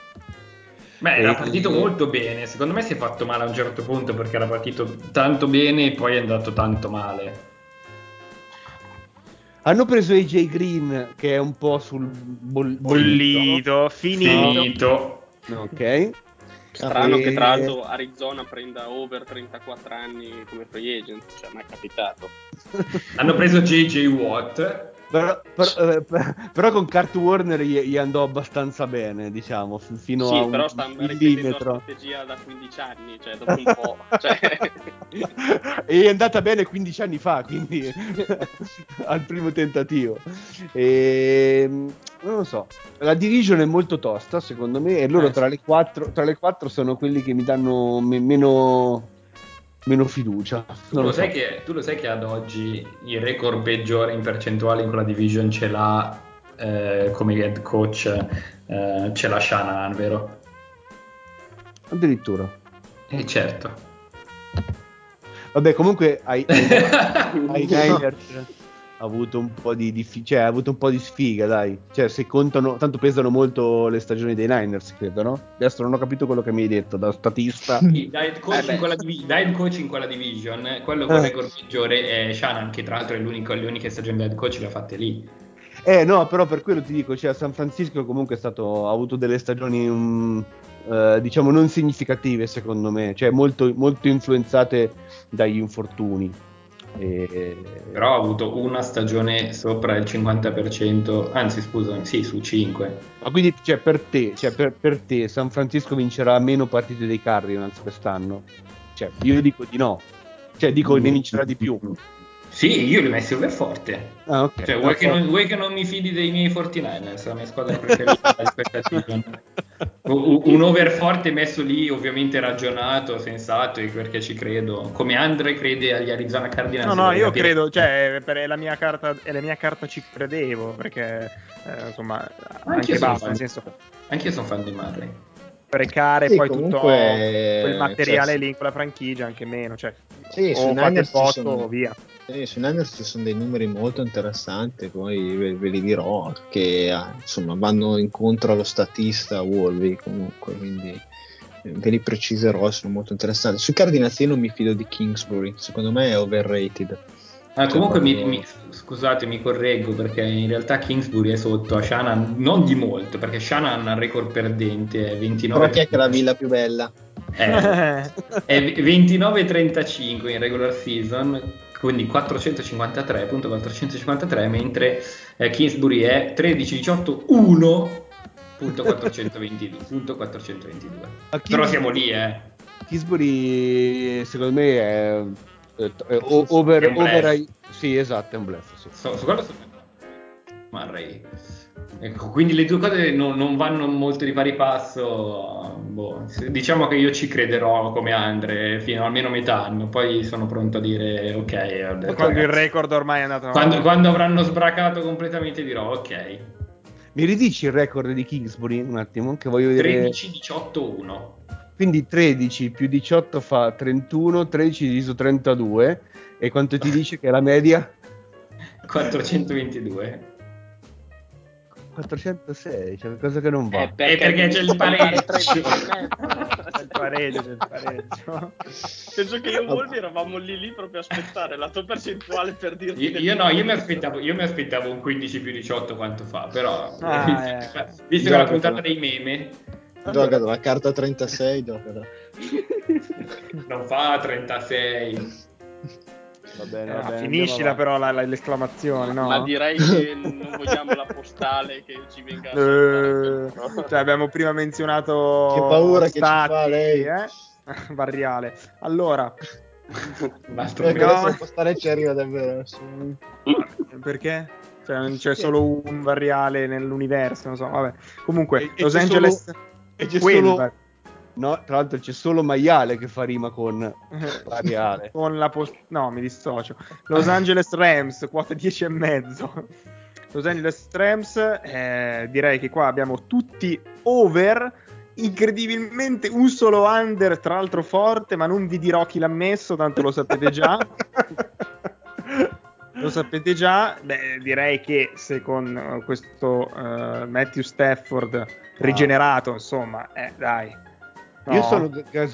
Beh, era partito e... molto bene. Secondo me si è fatto male a un certo punto perché era partito tanto bene e poi è andato tanto male. Hanno preso AJ Green che è un po' sul boll- bollito, finito. finito. Ok. Strano che tra l'altro Arizona prenda over 34 anni come free agent, cioè mai capitato. Hanno preso JJ Watt però, però, eh, però, con Kurt Warner gli, gli, andò abbastanza bene, diciamo, fino sì, a un però sta millimetro. strategia da 15 anni, cioè dopo un po'. Cioè... è andata bene 15 anni fa, quindi al primo tentativo. E, ehm, non lo so, la division è molto tosta secondo me e loro eh, tra, le quattro, tra le quattro sono quelli che mi danno me- meno meno fiducia. Tu lo, so. che, tu lo, sai che, ad oggi il record peggiore in percentuale in quella division ce l'ha eh, come head coach, eh, ce l'ha Shanahan, vero? Addirittura. Eh certo. Vabbè, comunque ai, ai, ai Niners avuto un po' di, di cioè, ha avuto un po' di sfiga, dai. Cioè, se contano, tanto pesano molto le stagioni dei Niners, credo, no? Adesso non ho capito quello che mi hai detto da statista. Sì, da head coach, eh in, quella div- coach in quella division, quello con il eh. record peggiore è Shannon, che tra l'altro è l'unico, le uniche stagioni da head coach le ha fatte lì. Eh no, però per quello ti dico, cioè San Francisco comunque è stato, ha avuto delle stagioni um, uh, diciamo non significative secondo me, cioè molto, molto influenzate dagli infortuni. E... Però ha avuto una stagione sopra il 50%, anzi scusa, sì, su 5. Ma quindi cioè, per, te, cioè, per, per, te San Francisco vincerà meno partite dei Cardinals quest'anno? Cioè, io dico di no, cioè dico ne vincerà di più. Sì, io li ho messi over forte. Ah, ok. Cioè, vuoi, che non, vuoi che non mi fidi dei miei 49ers, la mia squadra preferita questa season? U- Un over forte messo lì, ovviamente ragionato, sensato, perché ci credo. Come Andre crede agli Arizona Cardinals. No, no, io capire- credo, cioè, per è la mia carta, la mia carta ci credevo, perché, eh, insomma, Anch'io anche basta, nel senso, Anch'io sono fan di Murray. sprecare Sì, poi tutto quel materiale cioè, lì in quella franchigia, anche meno, cioè, Sì, o fate il posto sono- via. Sì, sui Niners ci sono dei numeri molto interessanti, poi ve, ve li dirò, che ah, insomma vanno incontro allo statista Wolvey comunque, quindi eh, ve li preciserò, sono molto interessanti. Sui Cardinals io non mi fido di Kingsbury, secondo me è overrated. Ah, Cioè, comunque, mi, mi- scusate, mi correggo perché in realtà Kingsbury è sotto a Shannon, non di molto, perché Shannon ha il record perdente, è 29. Però chi è che è la villa più bella? Eh, è 29-35 in regular season, quindi 453.453, mentre eh, Kingsbury è 13-18-1.422. Ma Però siamo lì, eh. Kingsbury, secondo me, è, è- over, È over- Sì, esatto, è un bluff. Sì. So- su quello sono Murray. Ecco, quindi le due cose non, non vanno molto di pari passo. boh, se- diciamo che io ci crederò come Andre fino a almeno metà anno, poi sono pronto a dire ok. detto, Quando il ragazzi, record ormai è andato quando, quando avranno sbracato completamente dirò ok. Mi ridici il record di Kingsbury un attimo? Che voglio vedere. 13-18-1. Quindi 13 più 18 fa 31, 13 diviso 32. E quanto ti dice che è la media? 422. 406, cioè cosa che non va. Eh, Eh, perché c'è il pareggio. C'è il pareggio, c'è il pareggio. Penso che io e Wolvi eravamo lì lì proprio a aspettare la tua percentuale per dirti Io, io no, io mi, aspettavo, io mi aspettavo un 15 più 18 quanto fa, però Ah, visto, eh. visto che la puntata dei meme Gioca la carta 36, gioca non fa 36. Va bene, Eh, va bene, finiscila però la- la- l'esclamazione, no? Ma direi che non vogliamo la postale che ci venga Eh, salutare. cioè, abbiamo prima menzionato Che paura che ci stati, fa lei. eh? Barriale. Allora. No. adesso la postale ci arriva davvero. su- perché? Cioè, non c'è solo un barriale nell'universo, non so, vabbè. Comunque, E- e Los c'è Angeles solo- E c'è solo... No, tra l'altro c'è solo maiale che fa rima con variale. con la post- no, mi dissocio. Los Angeles Rams, quota 10 e mezzo. Los Angeles Rams, eh, direi che qua abbiamo tutti over. Incredibilmente un solo under, tra l'altro forte, ma non vi dirò chi l'ha messo, tanto lo sapete già. Lo sapete già, beh, direi che se con questo eh, Matthew Stafford rigenerato, insomma, eh, dai. No. Io sono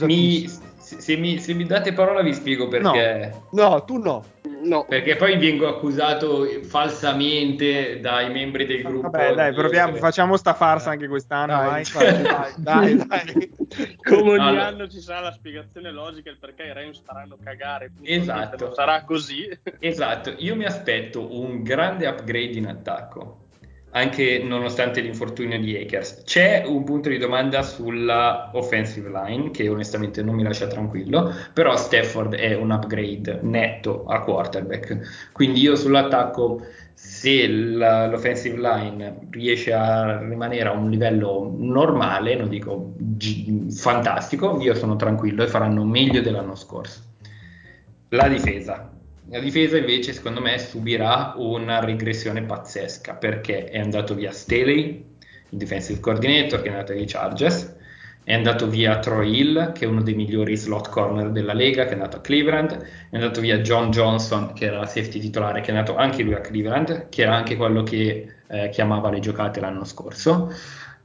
Mi- se, mi, se mi date parola vi spiego perché. No, tu no. No, Perché poi vengo accusato falsamente dai membri del gruppo. Vabbè, dai, proviamo, essere- facciamo sta farsa anche quest'anno, Dai, vai. infatti, dai, dai, dai. come ogni Allora. anno ci sarà la spiegazione logica il perché i Rams faranno cagare. Esatto. Sarà così. Esatto, io mi aspetto un grande upgrade in attacco, anche nonostante l'infortunio di Akers. C'è un punto di domanda sulla offensive line che onestamente non mi lascia tranquillo, però Stafford è un upgrade netto a quarterback, quindi io sull'attacco se la- l'offensive line riesce a rimanere a un livello normale, non dico gi- fantastico, io sono tranquillo e faranno meglio dell'anno scorso. La difesa. La difesa invece secondo me subirà una regressione pazzesca perché è andato via Staley, il defensive coordinator che è andato ai Chargers, è andato via Troy Hill che è uno dei migliori slot corner della Lega che è andato a Cleveland, è andato via John Johnson che era la safety titolare che è andato anche lui a Cleveland, che era anche quello che eh, chiamava le giocate l'anno scorso.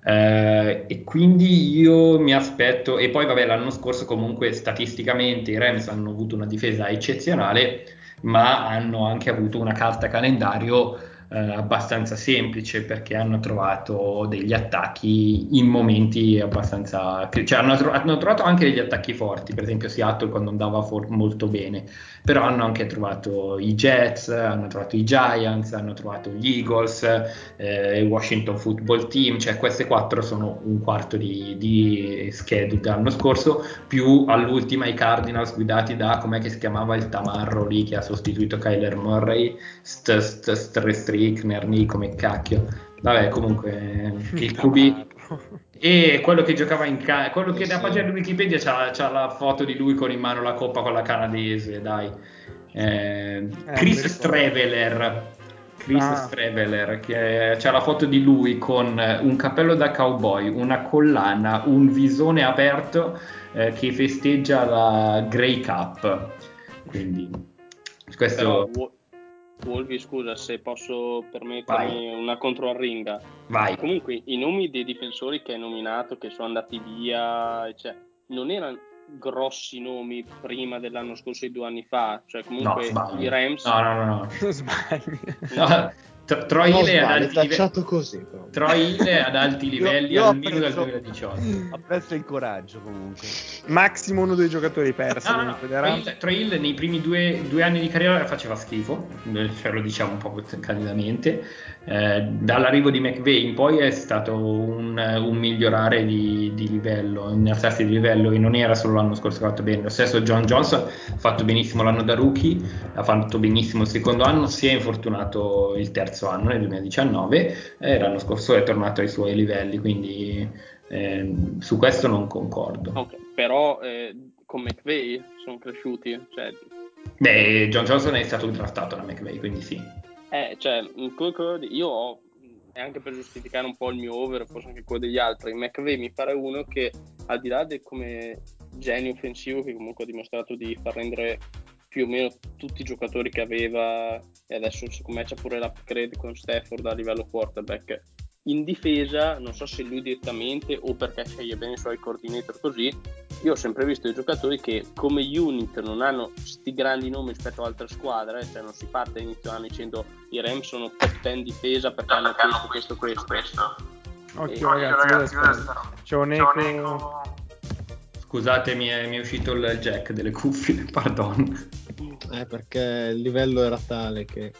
Eh, e quindi io mi aspetto, e poi vabbè, l'anno scorso comunque statisticamente i Rams hanno avuto una difesa eccezionale, ma hanno anche avuto una carta calendario eh, abbastanza semplice perché hanno trovato degli attacchi in momenti abbastanza cioè hanno, tro- hanno trovato anche degli attacchi forti per esempio Seattle quando andava for- molto bene però hanno anche trovato i Jets hanno trovato i Giants hanno trovato gli Eagles eh, il Washington Football Team. Cioè queste quattro sono un quarto di, di schedule dell'anno scorso più all'ultima i Cardinals guidati da com'è che si chiamava il tamarro lì che ha sostituito Kyler Murray? St- st- st- Strickner, come cacchio. Vabbè, comunque il QB e quello che giocava in ca- quello che da pagina di Wikipedia c'ha, c'ha, la foto di lui con in mano la coppa con la canadese, dai. Eh, eh Chris Streveler. Chris ah. Streveler, che c'ha la foto di lui con un cappello da cowboy, una collana, un visone aperto eh, che festeggia la Grey Cup. Quindi questo... Però, Wolvi, scusa se posso permettermi Vai. una controarringa. Vai. Comunque, i nomi dei difensori che hai nominato, che sono andati via, cioè, non erano grossi nomi prima dell'anno scorso e due anni fa. Cioè, comunque no, i Rams. No, no, no, no. Sbagli. No. Troy Hill è ad alti livelli così, Troy Hill è ad alti livelli io, io almeno dal 2018 apprezzo il coraggio comunque. Massimo uno dei giocatori persi no, no, no. Troy, Hill, Troy Hill nei primi due, due, anni di carriera faceva schifo cioè lo diciamo un po' candidamente eh, dall'arrivo di McVeigh in poi è stato un, un migliorare di, di livello in alzarsi di livello e non era solo l'anno scorso che ha fatto bene lo stesso John Johnson ha fatto benissimo l'anno da rookie ha fatto benissimo il secondo anno si è infortunato il terzo terzo anno nel 2019 e l'anno scorso è tornato ai suoi livelli, quindi eh, su questo non concordo. Okay, però eh, con McVeigh sono cresciuti. Cioè... Beh, John Johnson è stato draftato da McVeigh, quindi sì. Eh, cioè, io ho, e anche per giustificare un po' il mio over, forse anche quello degli altri, McVeigh mi pare uno che al di là del come genio offensivo che comunque ha dimostrato di far rendere più o meno tutti i giocatori che aveva e adesso secondo me c'è pure l'upgrade con Stafford a livello quarterback in difesa non so se lui direttamente o perché sceglie bene i suoi coordinator così io ho sempre visto i giocatori che come unit non hanno sti grandi nomi rispetto ad altre squadre cioè non si parte all'inizio anno dicendo i Rams sono top 10 difesa perché hanno questo, questo, questo. Occhio e... ragazzi, ragazzi c'è un eco Scusatemi, mi è uscito il jack delle cuffie, pardon. Eh, perché il livello era tale che...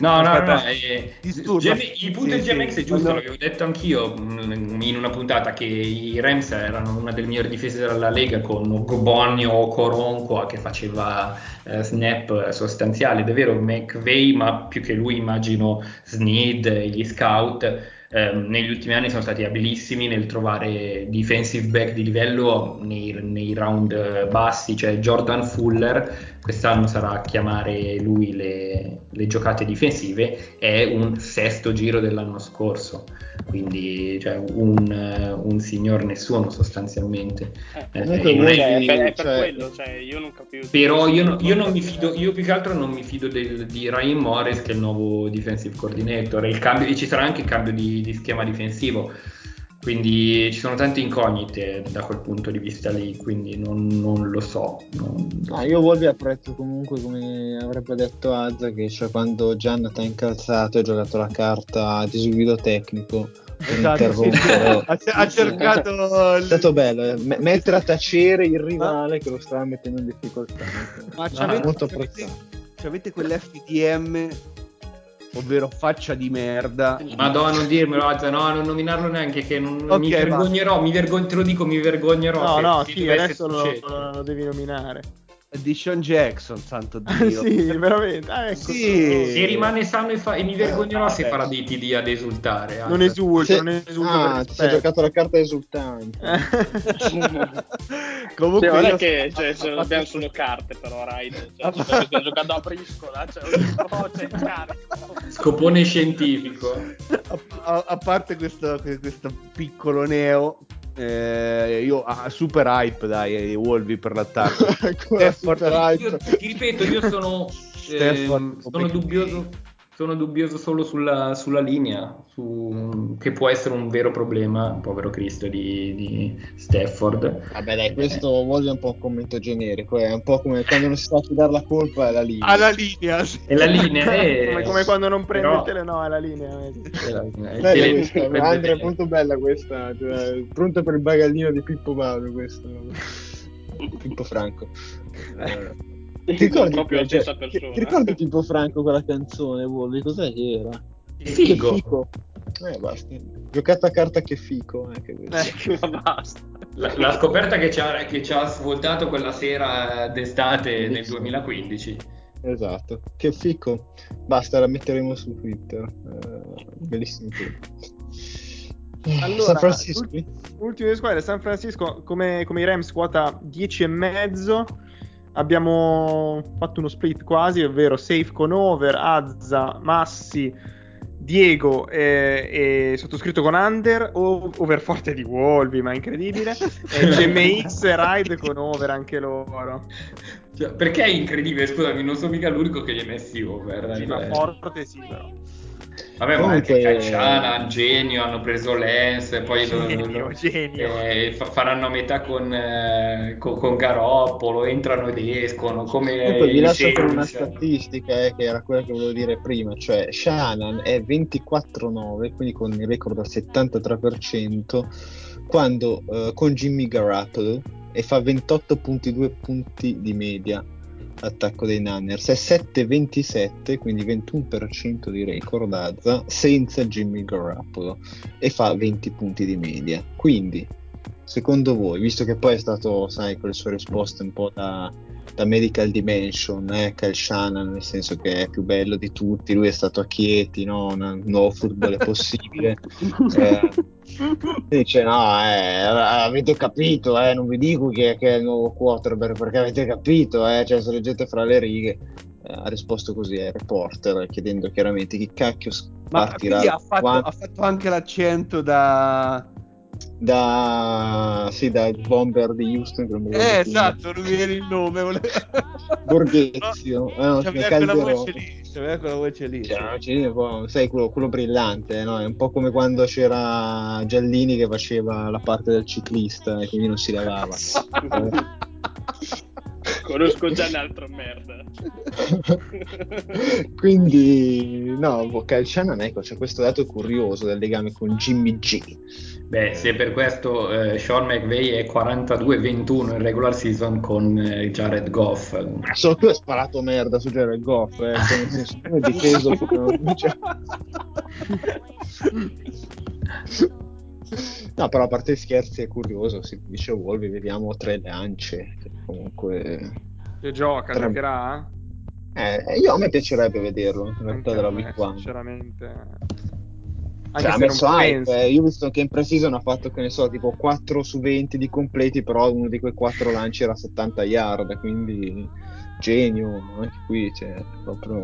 No, no, no, eh, il punto sì, del GMX sì, è giusto, l'avevo detto anch'io mm, in una puntata che i Rams erano una delle migliori difese della Lega con Gobonio o Coronqua che faceva eh, snap sostanziali, ed è vero McVeigh, ma più che lui immagino Sneed, gli scout ehm, negli ultimi anni sono stati abilissimi nel trovare defensive back di livello nei, nei round bassi, cioè Jordan Fuller quest'anno sarà a chiamare lui le, le, giocate difensive, è un sesto giro dell'anno scorso, quindi cioè, un, un, signor nessuno sostanzialmente. Eh, eh, è, è, per, cioè, quello, cioè, io non capivo. Però io, io, non mi fido, io più che altro non mi fido del, di Ryan Morris che è il nuovo defensive coordinator, e, cambio, e ci sarà anche il cambio di, di schema difensivo quindi ci sono tante incognite da quel punto di vista lì, quindi non, non lo so. Non... Ah, io Volvi apprezzo comunque come avrebbe detto Azza che cioè, quando Gian ti ha incalzato e ha giocato la carta di subito tecnico esatto. Sì, ha, cercato è stato bello eh. M- mettere a tacere il rivale che lo stava mettendo in difficoltà ma c'avete, molto c'avete quell'FDM ovvero faccia di merda. Madonna, non dirmelo, Azza, no, non nominarlo neanche che non, okay, mi vergognerò, mi vergogn- te lo dico, mi vergognerò. No, no, sì, adesso lo, lo devi nominare di Sean Jackson, santo Dio. sì, veramente. Ah, ecco. sì. Se rimane sano e, fa- e mi vergognerò eh, se farà dei TD ad esultare. Non esulta, non esulta. Ah, ti sei giocato la carta esultante. Comunque cioè, non è che cioè, se abbiamo solo carte però Raid, cioè, stiamo giocando a briscola, cioè c'è. Scopone scientifico. A, a, a parte questo, questo piccolo neo eh, io ah, super hype dai Wolvi per l'attacco. Io, ti ripeto io sono, eh, sono dubbioso sono dubbioso solo sulla, sulla linea, su, che può essere un vero problema, povero Cristo di, di Stafford. Vabbè dai, questo eh. voglio un po' un commento generico, è un po' come quando non si sa chi dare la colpa alla linea. Alla linea, sì. È la linea, è... come, come, quando non prende Però... il tele, no, è la linea. È la linea. È bella questa, Andrea, è molto bella questa, cioè, pronta per il bagaglino di Pippo Vado questo. Pippo Franco. Eh. Ti ricordi, proprio la stessa persona. Ti ricordi tipo Franco quella canzone, Wolvi? Cos'è che era? Che figo. Che fico. Eh, basta. Giocata a carta che fico. Eh, che eh, basta. La, la, scoperta che ci, ha, che ci ha svoltato quella sera d'estate nel 2015. Esatto. Che fico. Basta, la metteremo su Twitter. Uh, bellissimo Allora, San Francisco. Ultime squadre, San Francisco come, come i Rams quota 10 e mezzo abbiamo fatto uno split quasi, ovvero safe con over, Azza, Massi, Diego e, e sottoscritto con under, o, over forte di Wolvi, ma incredibile, e GMX e Ride con over anche loro. Cioè, perché è incredibile? Scusami, non sono mica l'unico che gli ha messi over. Sì, ma forte sì, però. Vabbè, ma anche Cacciana, Genio hanno preso Lens, poi genio, lo, lo, genio. Eh, faranno a metà con, eh, con, con, Garoppolo, entrano ed escono. Come poi vi lascio per una statistica eh, che era quella che volevo dire prima, cioè Shannon è 24-9, quindi con il record al 73%, quando eh, con Jimmy Garoppolo e fa 28.2 punti di media attacco dei Niners è 7-27 quindi 21% di record Azza senza Jimmy Garoppolo e fa 20 punti di media. Quindi secondo voi visto che poi è stato sai con le sue risposte un po' da, da medical dimension eh, Kyle Shannon nel senso che è più bello di tutti lui è stato a Chieti no? un nuovo football è possibile eh, Dice no, eh, avete capito, eh, non vi dico che, che, è il nuovo quarterback perché avete capito, eh, cioè se leggete fra le righe. Eh, ha risposto così ai reporter chiedendo chiaramente chi cacchio partirà. Ma ha fatto, ha fatto anche l'accento da da, sì, da bomber di Houston. Che non eh, esatto, non mi viene il nome. Vole... Borghezio. No, no, c'aveva quella voce lì. C'aveva quella voce lì. C'era sì. voce sai, quello, quello brillante, no? È un po' come quando c'era Giallini che faceva la parte del ciclista e quindi non si lavava. Conosco già un altro merda. Quindi, no, Kyle Shannon, ecco, c'è questo dato curioso del legame con Jimmy G. Beh, sì, per questo eh, Sean McVay è 42-21 in regular season con eh, Jared Goff. Ma solo tu hai sparato merda su Jared Goff, eh, cioè, nel senso, tu hai difeso. No, però a parte gli scherzi è curioso, si dice Wolvi, vediamo tre lance, che comunque... Che gioca, tre... giocherà? Eh, io a me piacerebbe vederlo, in realtà della Week Sinceramente... Anche cioè, ha messo hype, eh. io ho visto che in pre-season ha fatto, che ne so, tipo 4 su 20 di completi, però uno di quei 4 lanci era 70 yard, quindi genio, anche qui c'è cioè, proprio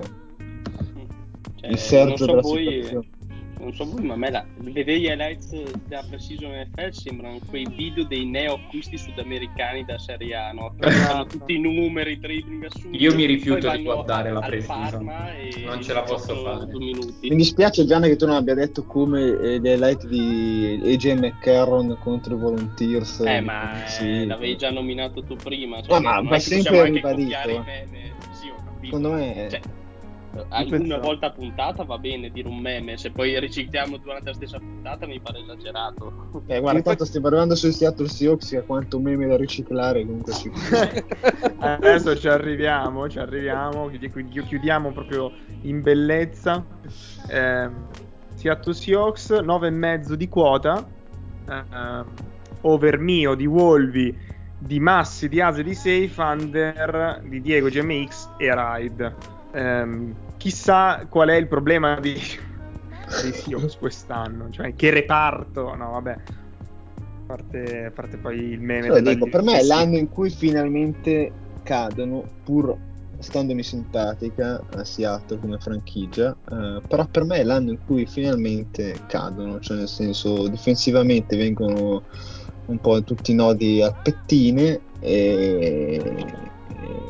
cioè, il Sergio so della voi... situazione non so voi, ma a me la, vedere gli highlights della Precision NFL sembrano quei video dei neo-acquisti sudamericani da Serie A, no? Che fanno tutti i numeri, dribbling assurdi. Io mi rifiuto di guardare la Precision, non ce la posso fare. Mi dispiace Gianna che tu non abbia detto come eh, gli highlights di AJ McCarron contro i Volunteers. Eh, ma sì, l'avevi già nominato tu prima. Cioè, ah, ma va sempre ribadito. Sì, Secondo me... Cioè, una volta a puntata va bene dire un meme, se poi ricicliamo durante la stessa puntata mi pare esagerato. Eh, guarda, tanto stiamo arrivando sui Seattle Seahawks a quanto meme da riciclare comunque ci Adesso ci arriviamo, ci arriviamo, chiudiamo proprio in bellezza. Eh, Seattle Seahawks 9,5 di quota, eh, over mio di Wolvi, di Massi, di Ase, di Safe, under di Diego GMX e Ride. Ehm, chissà qual è il problema di, dei Seahawks quest'anno, cioè che reparto, no vabbè, a parte, a parte poi il meme. Cioè, dico, per me è l'anno in cui finalmente cadono, pur standomi simpatica a Seattle come franchigia, eh, però per me è l'anno in cui finalmente cadono, cioè nel senso difensivamente vengono un po' tutti i nodi a pettine e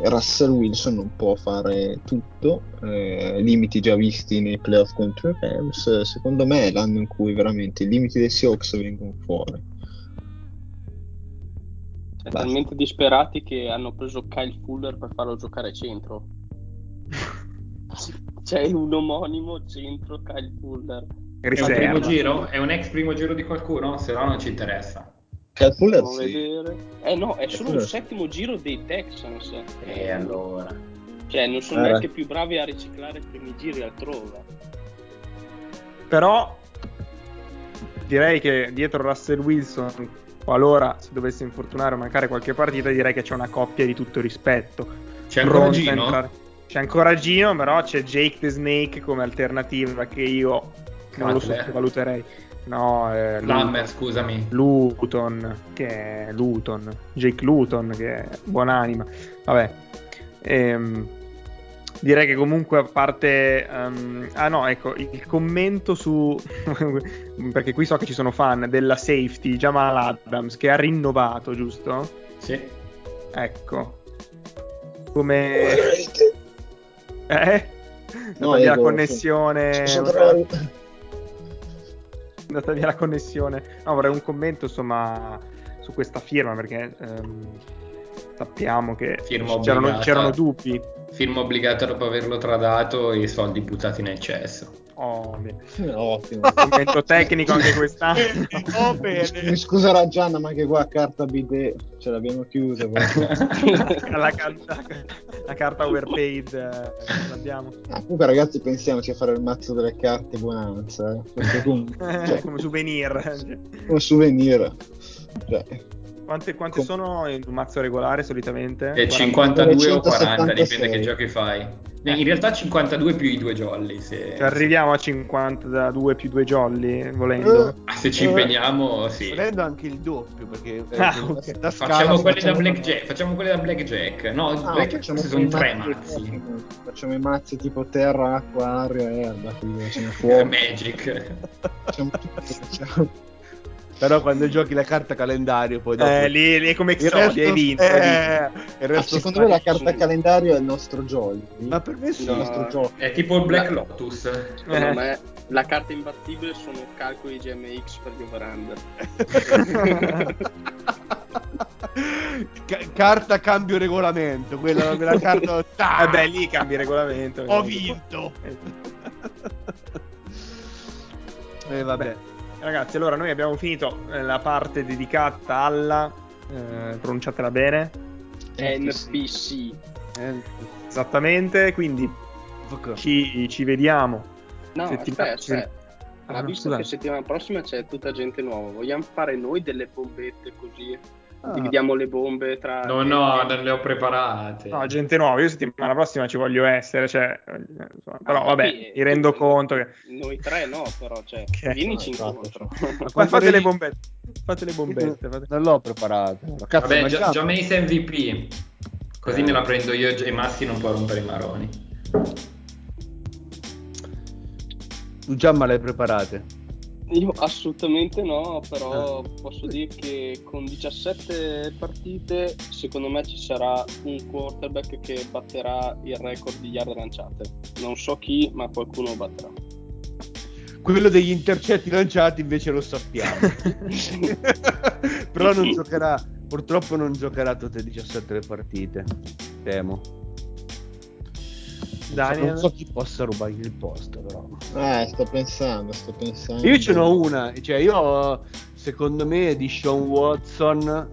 Russell Wilson non può fare tutto, eh, limiti già visti nei playoff contro i Rams, secondo me è l'anno in cui veramente i limiti dei Seahawks vengono fuori. Cioè, talmente disperati che hanno preso Kyle Fuller per farlo giocare centro. C'è un omonimo centro Kyle Fuller. È un primo giro? È un ex primo giro di qualcuno? Se no non ci interessa. Fuller sì. vedere. Eh no, è solo un settimo giro dei Texans. E allora? Cioè, non sono Eh. neanche più bravi a riciclare i primi giri altrove. Però direi che dietro Russell Wilson, qualora si dovesse infortunare o mancare qualche partita, direi che c'è una coppia di tutto rispetto. C'è ancora Pronta a Gino? entrare- C'è ancora Gino, però c'è Jake the Snake come alternativa che io non lo sottovaluterei. No, è Plummer, scusami. Luton, che è Luton, Jake Luton, che è buonanima. Vabbè, Ehm, direi che comunque a parte... ehm, ah no, ecco, il commento su... perché qui so che ci sono fan della safety, Jamal Adams, che ha rinnovato, giusto? Sì. Ecco. Come... Eh? No, la io- connessione... Sono andata via la connessione. No, vorrei un commento insomma su questa firma perché ehm, sappiamo che c'erano, c'erano dubbi. Firma obbligata dopo averlo tradato e i soldi buttati nel cesso. Oh. Ottimo. commento tecnico anche quest'anno. Oh, Mi bene. scuserà Gianna, ma anche qua carta bidet ce l'abbiamo chiusa. la, carta, la carta overpaid eh, l'abbiamo. Ah, comunque ragazzi pensiamoci a fare il mazzo delle carte buonanza, eh, comunque, cioè, come souvenir. come souvenir. Cioè, Quante, quante Com- sono in un mazzo regolare solitamente? E 40? 52 o 40, 176. dipende che giochi fai. In realtà 52 più i due jolly. Se, Cioè, arriviamo a 52 più 2 jolly volendo. se ci impegniamo, sì. Volendo anche il doppio perché eh, Ah, la- ok. la scala Facciamo quelli da facciamo- Blackjack. Facciamo quelli da Blackjack. No, ah, Blackjack facciamo sono tre mazzi- mazzi. Facciamo i mazzi tipo terra, acqua, aria, erba, quindi facciamo Eh, fuoco. Magic. facciamo tutto, facciamo- Però quando giochi la carta calendario poi dopo Eh, lì, lì è come resto, hai vinto. eh, Ah, resto secondo me la carta calendario è il nostro jolly. Ma per me sì. il nostro gioco. È tipo il Black La- Lotus. Secondo Eh. me la carta imbattibile sono calcoli GMX per gli. Ca- carta cambio regolamento, quella me la carta Eh beh, lì cambi regolamento. ho vinto. E vabbè. Ragazzi, allora noi abbiamo finito eh, la parte dedicata alla... eh, pronunciatela bene. NPC. Eh, Esattamente, quindi ci, ci vediamo. No, settimana- aspetta, aspetta. Ah, visto scusate. che settimana prossima c'è tutta gente nuova, vogliamo fare noi delle bombette così? Ah. Dividiamo le bombe tra... No, no, non le ho preparate. No, gente nuova, io settimana prossima ci voglio essere, cioè, eh, insomma, però Ah, vabbè, sì, mi rendo sì, conto che... Noi tre no, però, cioè, Ok. vienici No, incontro. Ma fate le bombette, fate le bombette. Fate... Non l'ho preparato. Cazzo, Vabbè, Gio- già- Giameis MVP. Così me la prendo io e Massi non può rompere i maroni. tu già me le hai preparate. Io assolutamente no, però Ah. posso dire che con 17 partite secondo me ci sarà un quarterback che batterà il record di yard lanciate. Non so chi, ma qualcuno lo batterà. Quello degli intercetti lanciati invece lo sappiamo. Però non giocherà, purtroppo non giocherà tutte le 17 le partite. Temo. Daniel? Non so chi possa rubargli il posto, però. Eh, sto pensando, sto pensando. Io ce n'ho una, cioè io secondo me di Sean Watson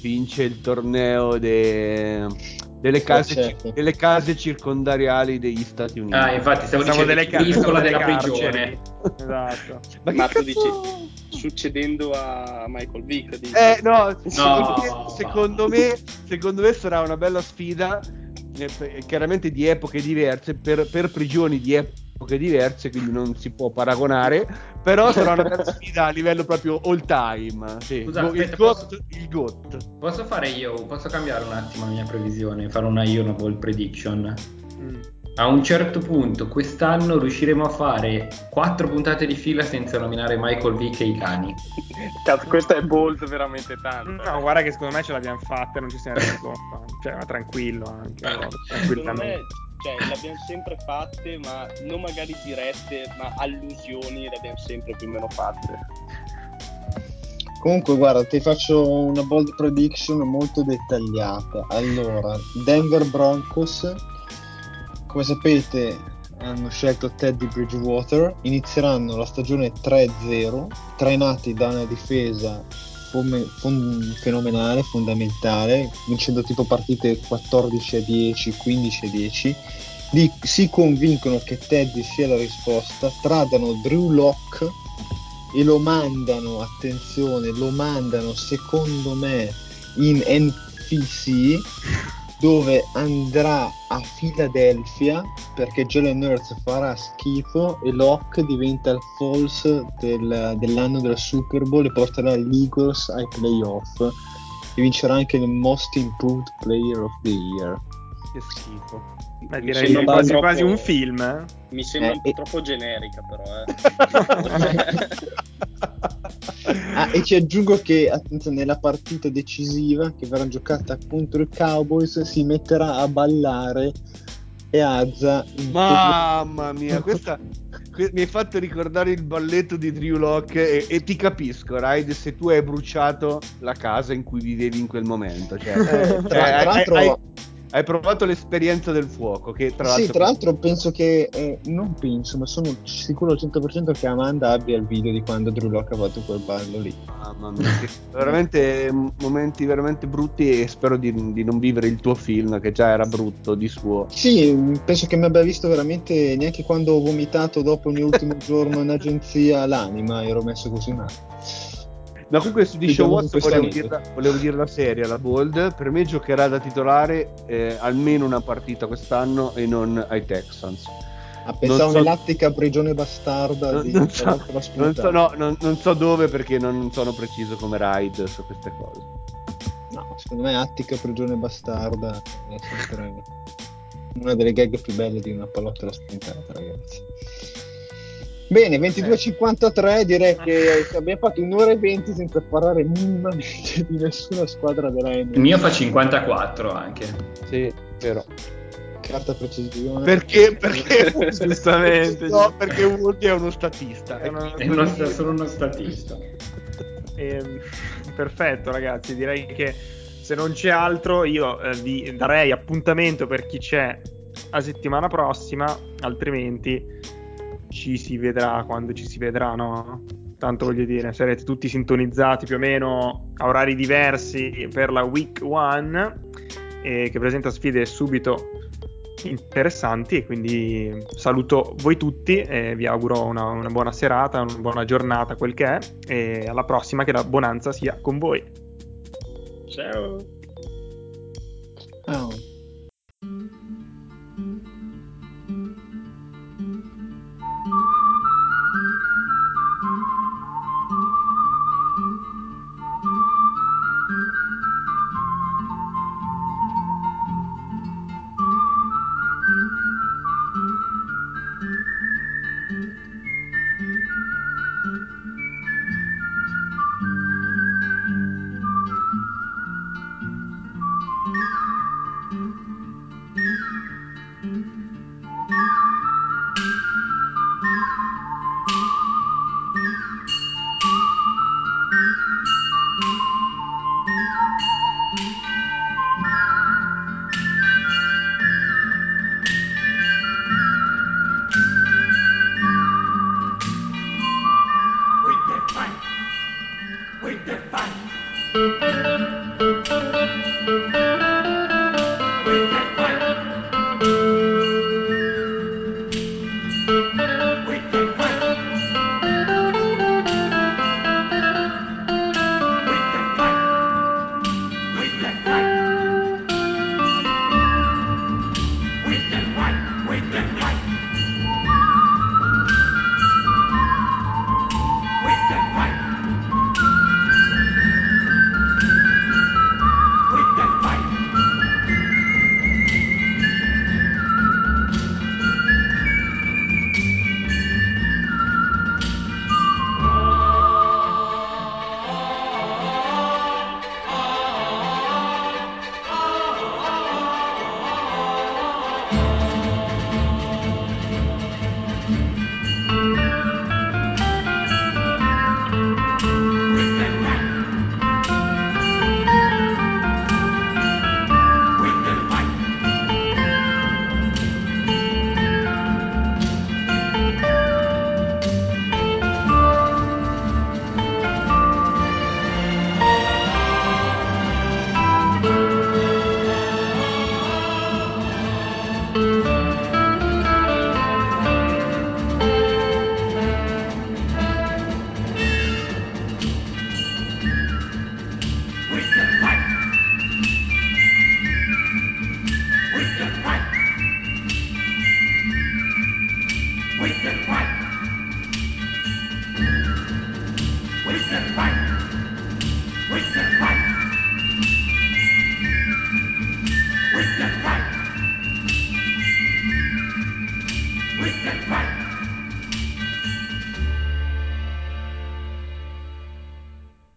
vince il torneo de- delle, case, certo. delle case circondariali degli Stati Uniti. Ah, infatti, stavo Siamo dicendo delle ca- l'isola della prigione. Esatto. Ma, che Ma tu cazzo- dici succedendo a Michael Vick? dici? Eh no, secondo, me, No. secondo, me, secondo me sarà una bella sfida, chiaramente di epoche diverse, per, per prigioni di epoche diverse, quindi non si può paragonare, però sarà una bella sfida a livello proprio all time. Sì. Scusa, Go- aspetta, il, GOT, posso- il GOT. Posso fare io, posso cambiare un attimo la mia previsione, fare una Ball prediction. Mm. A un certo punto quest'anno riusciremo a fare quattro puntate di fila senza nominare Michael Vick e i cani. Cazzo, questa è bold veramente tanto. No, guarda che secondo me ce l'abbiamo fatta non ci siamo resi conto. Cioè, ma tranquillo anche. no, tranquillamente. me, cioè, le abbiamo sempre fatte, ma non magari dirette, ma allusioni le abbiamo sempre più o meno fatte. Comunque, guarda, ti faccio una bold prediction molto dettagliata. Allora, Denver Broncos, come sapete, hanno scelto Teddy Bridgewater. Inizieranno la stagione 3-0, trainati da una difesa fome- fon- fenomenale, fondamentale, vincendo tipo partite 14 a 10, 15 a 10. Di- si convincono che Teddy sia la risposta, tradano Drew Locke e lo mandano, attenzione, lo mandano secondo me in NFC dove andrà a Philadelphia perché Jalen Hurts farà schifo e Locke diventa il false del- dell'anno del Super Bowl e porterà gli Eagles ai playoff e vincerà anche il Most Improved Player of the Year. Che schifo. Beh, direi che quasi, troppo- quasi un film. eh. Mi sembra Eh, un po' e- troppo generica, però. Eh. Ah, e ci aggiungo che attenzione, nella partita decisiva che verrà giocata contro i Cowboys si metterà a ballare e Azza Mamma mia, questa que- mi hai fatto ricordare il balletto di Drew Locke e, e ti capisco, Raid, se tu hai bruciato la casa in cui vivevi in quel momento. Cioè, Eh, tra, cioè, tra l'altro hai, hai provato l'esperienza del fuoco, che tra l'altro... Sì, tra l'altro penso che, eh, non penso, ma sono sicuro al 100% che Amanda abbia il video di quando Drew Locke ha fatto quel ballo lì. Mamma mia, veramente momenti veramente brutti e spero di, di non vivere il tuo film che già era brutto di suo. Sì, penso che mi abbia visto veramente neanche quando ho vomitato dopo il mio ultimo giorno in agenzia l'anima, ero messo così male. No, comunque su di Show Watts volevo, dirla, volevo dirla seria, la Bold. Per me giocherà da titolare eh, almeno una partita quest'anno e non ai Texans. Ah, pensavo so- nell'attica prigione bastarda Non, di non so, non so- no, non- non so dove perché non sono preciso come raid su queste cose. No, secondo me Attica prigione bastarda è sempre una delle gag più belle di una pallottola spuntata, ragazzi. Bene, 22.53 direi che abbiamo fatto un'ora e 20 senza parlare minimamente di nessuna squadra della Il NFC. mio fa 54 anche. Sì, vero. Carta precisione. Perché? Perché? Giustamente. No, perché Woody è uno statista. È uno- È uno sono uno statista. Ehm, perfetto, ragazzi. Direi che se non c'è altro, io eh, vi darei appuntamento per chi c'è la settimana prossima. Altrimenti ci si vedrà quando ci si vedrà, no? Tanto voglio dire, sarete tutti sintonizzati più o meno a orari diversi per la week 1 che presenta sfide subito interessanti e quindi saluto voi tutti e vi auguro una, una buona serata, una buona giornata, quel che è e alla prossima che la bonanza sia con voi. Ciao.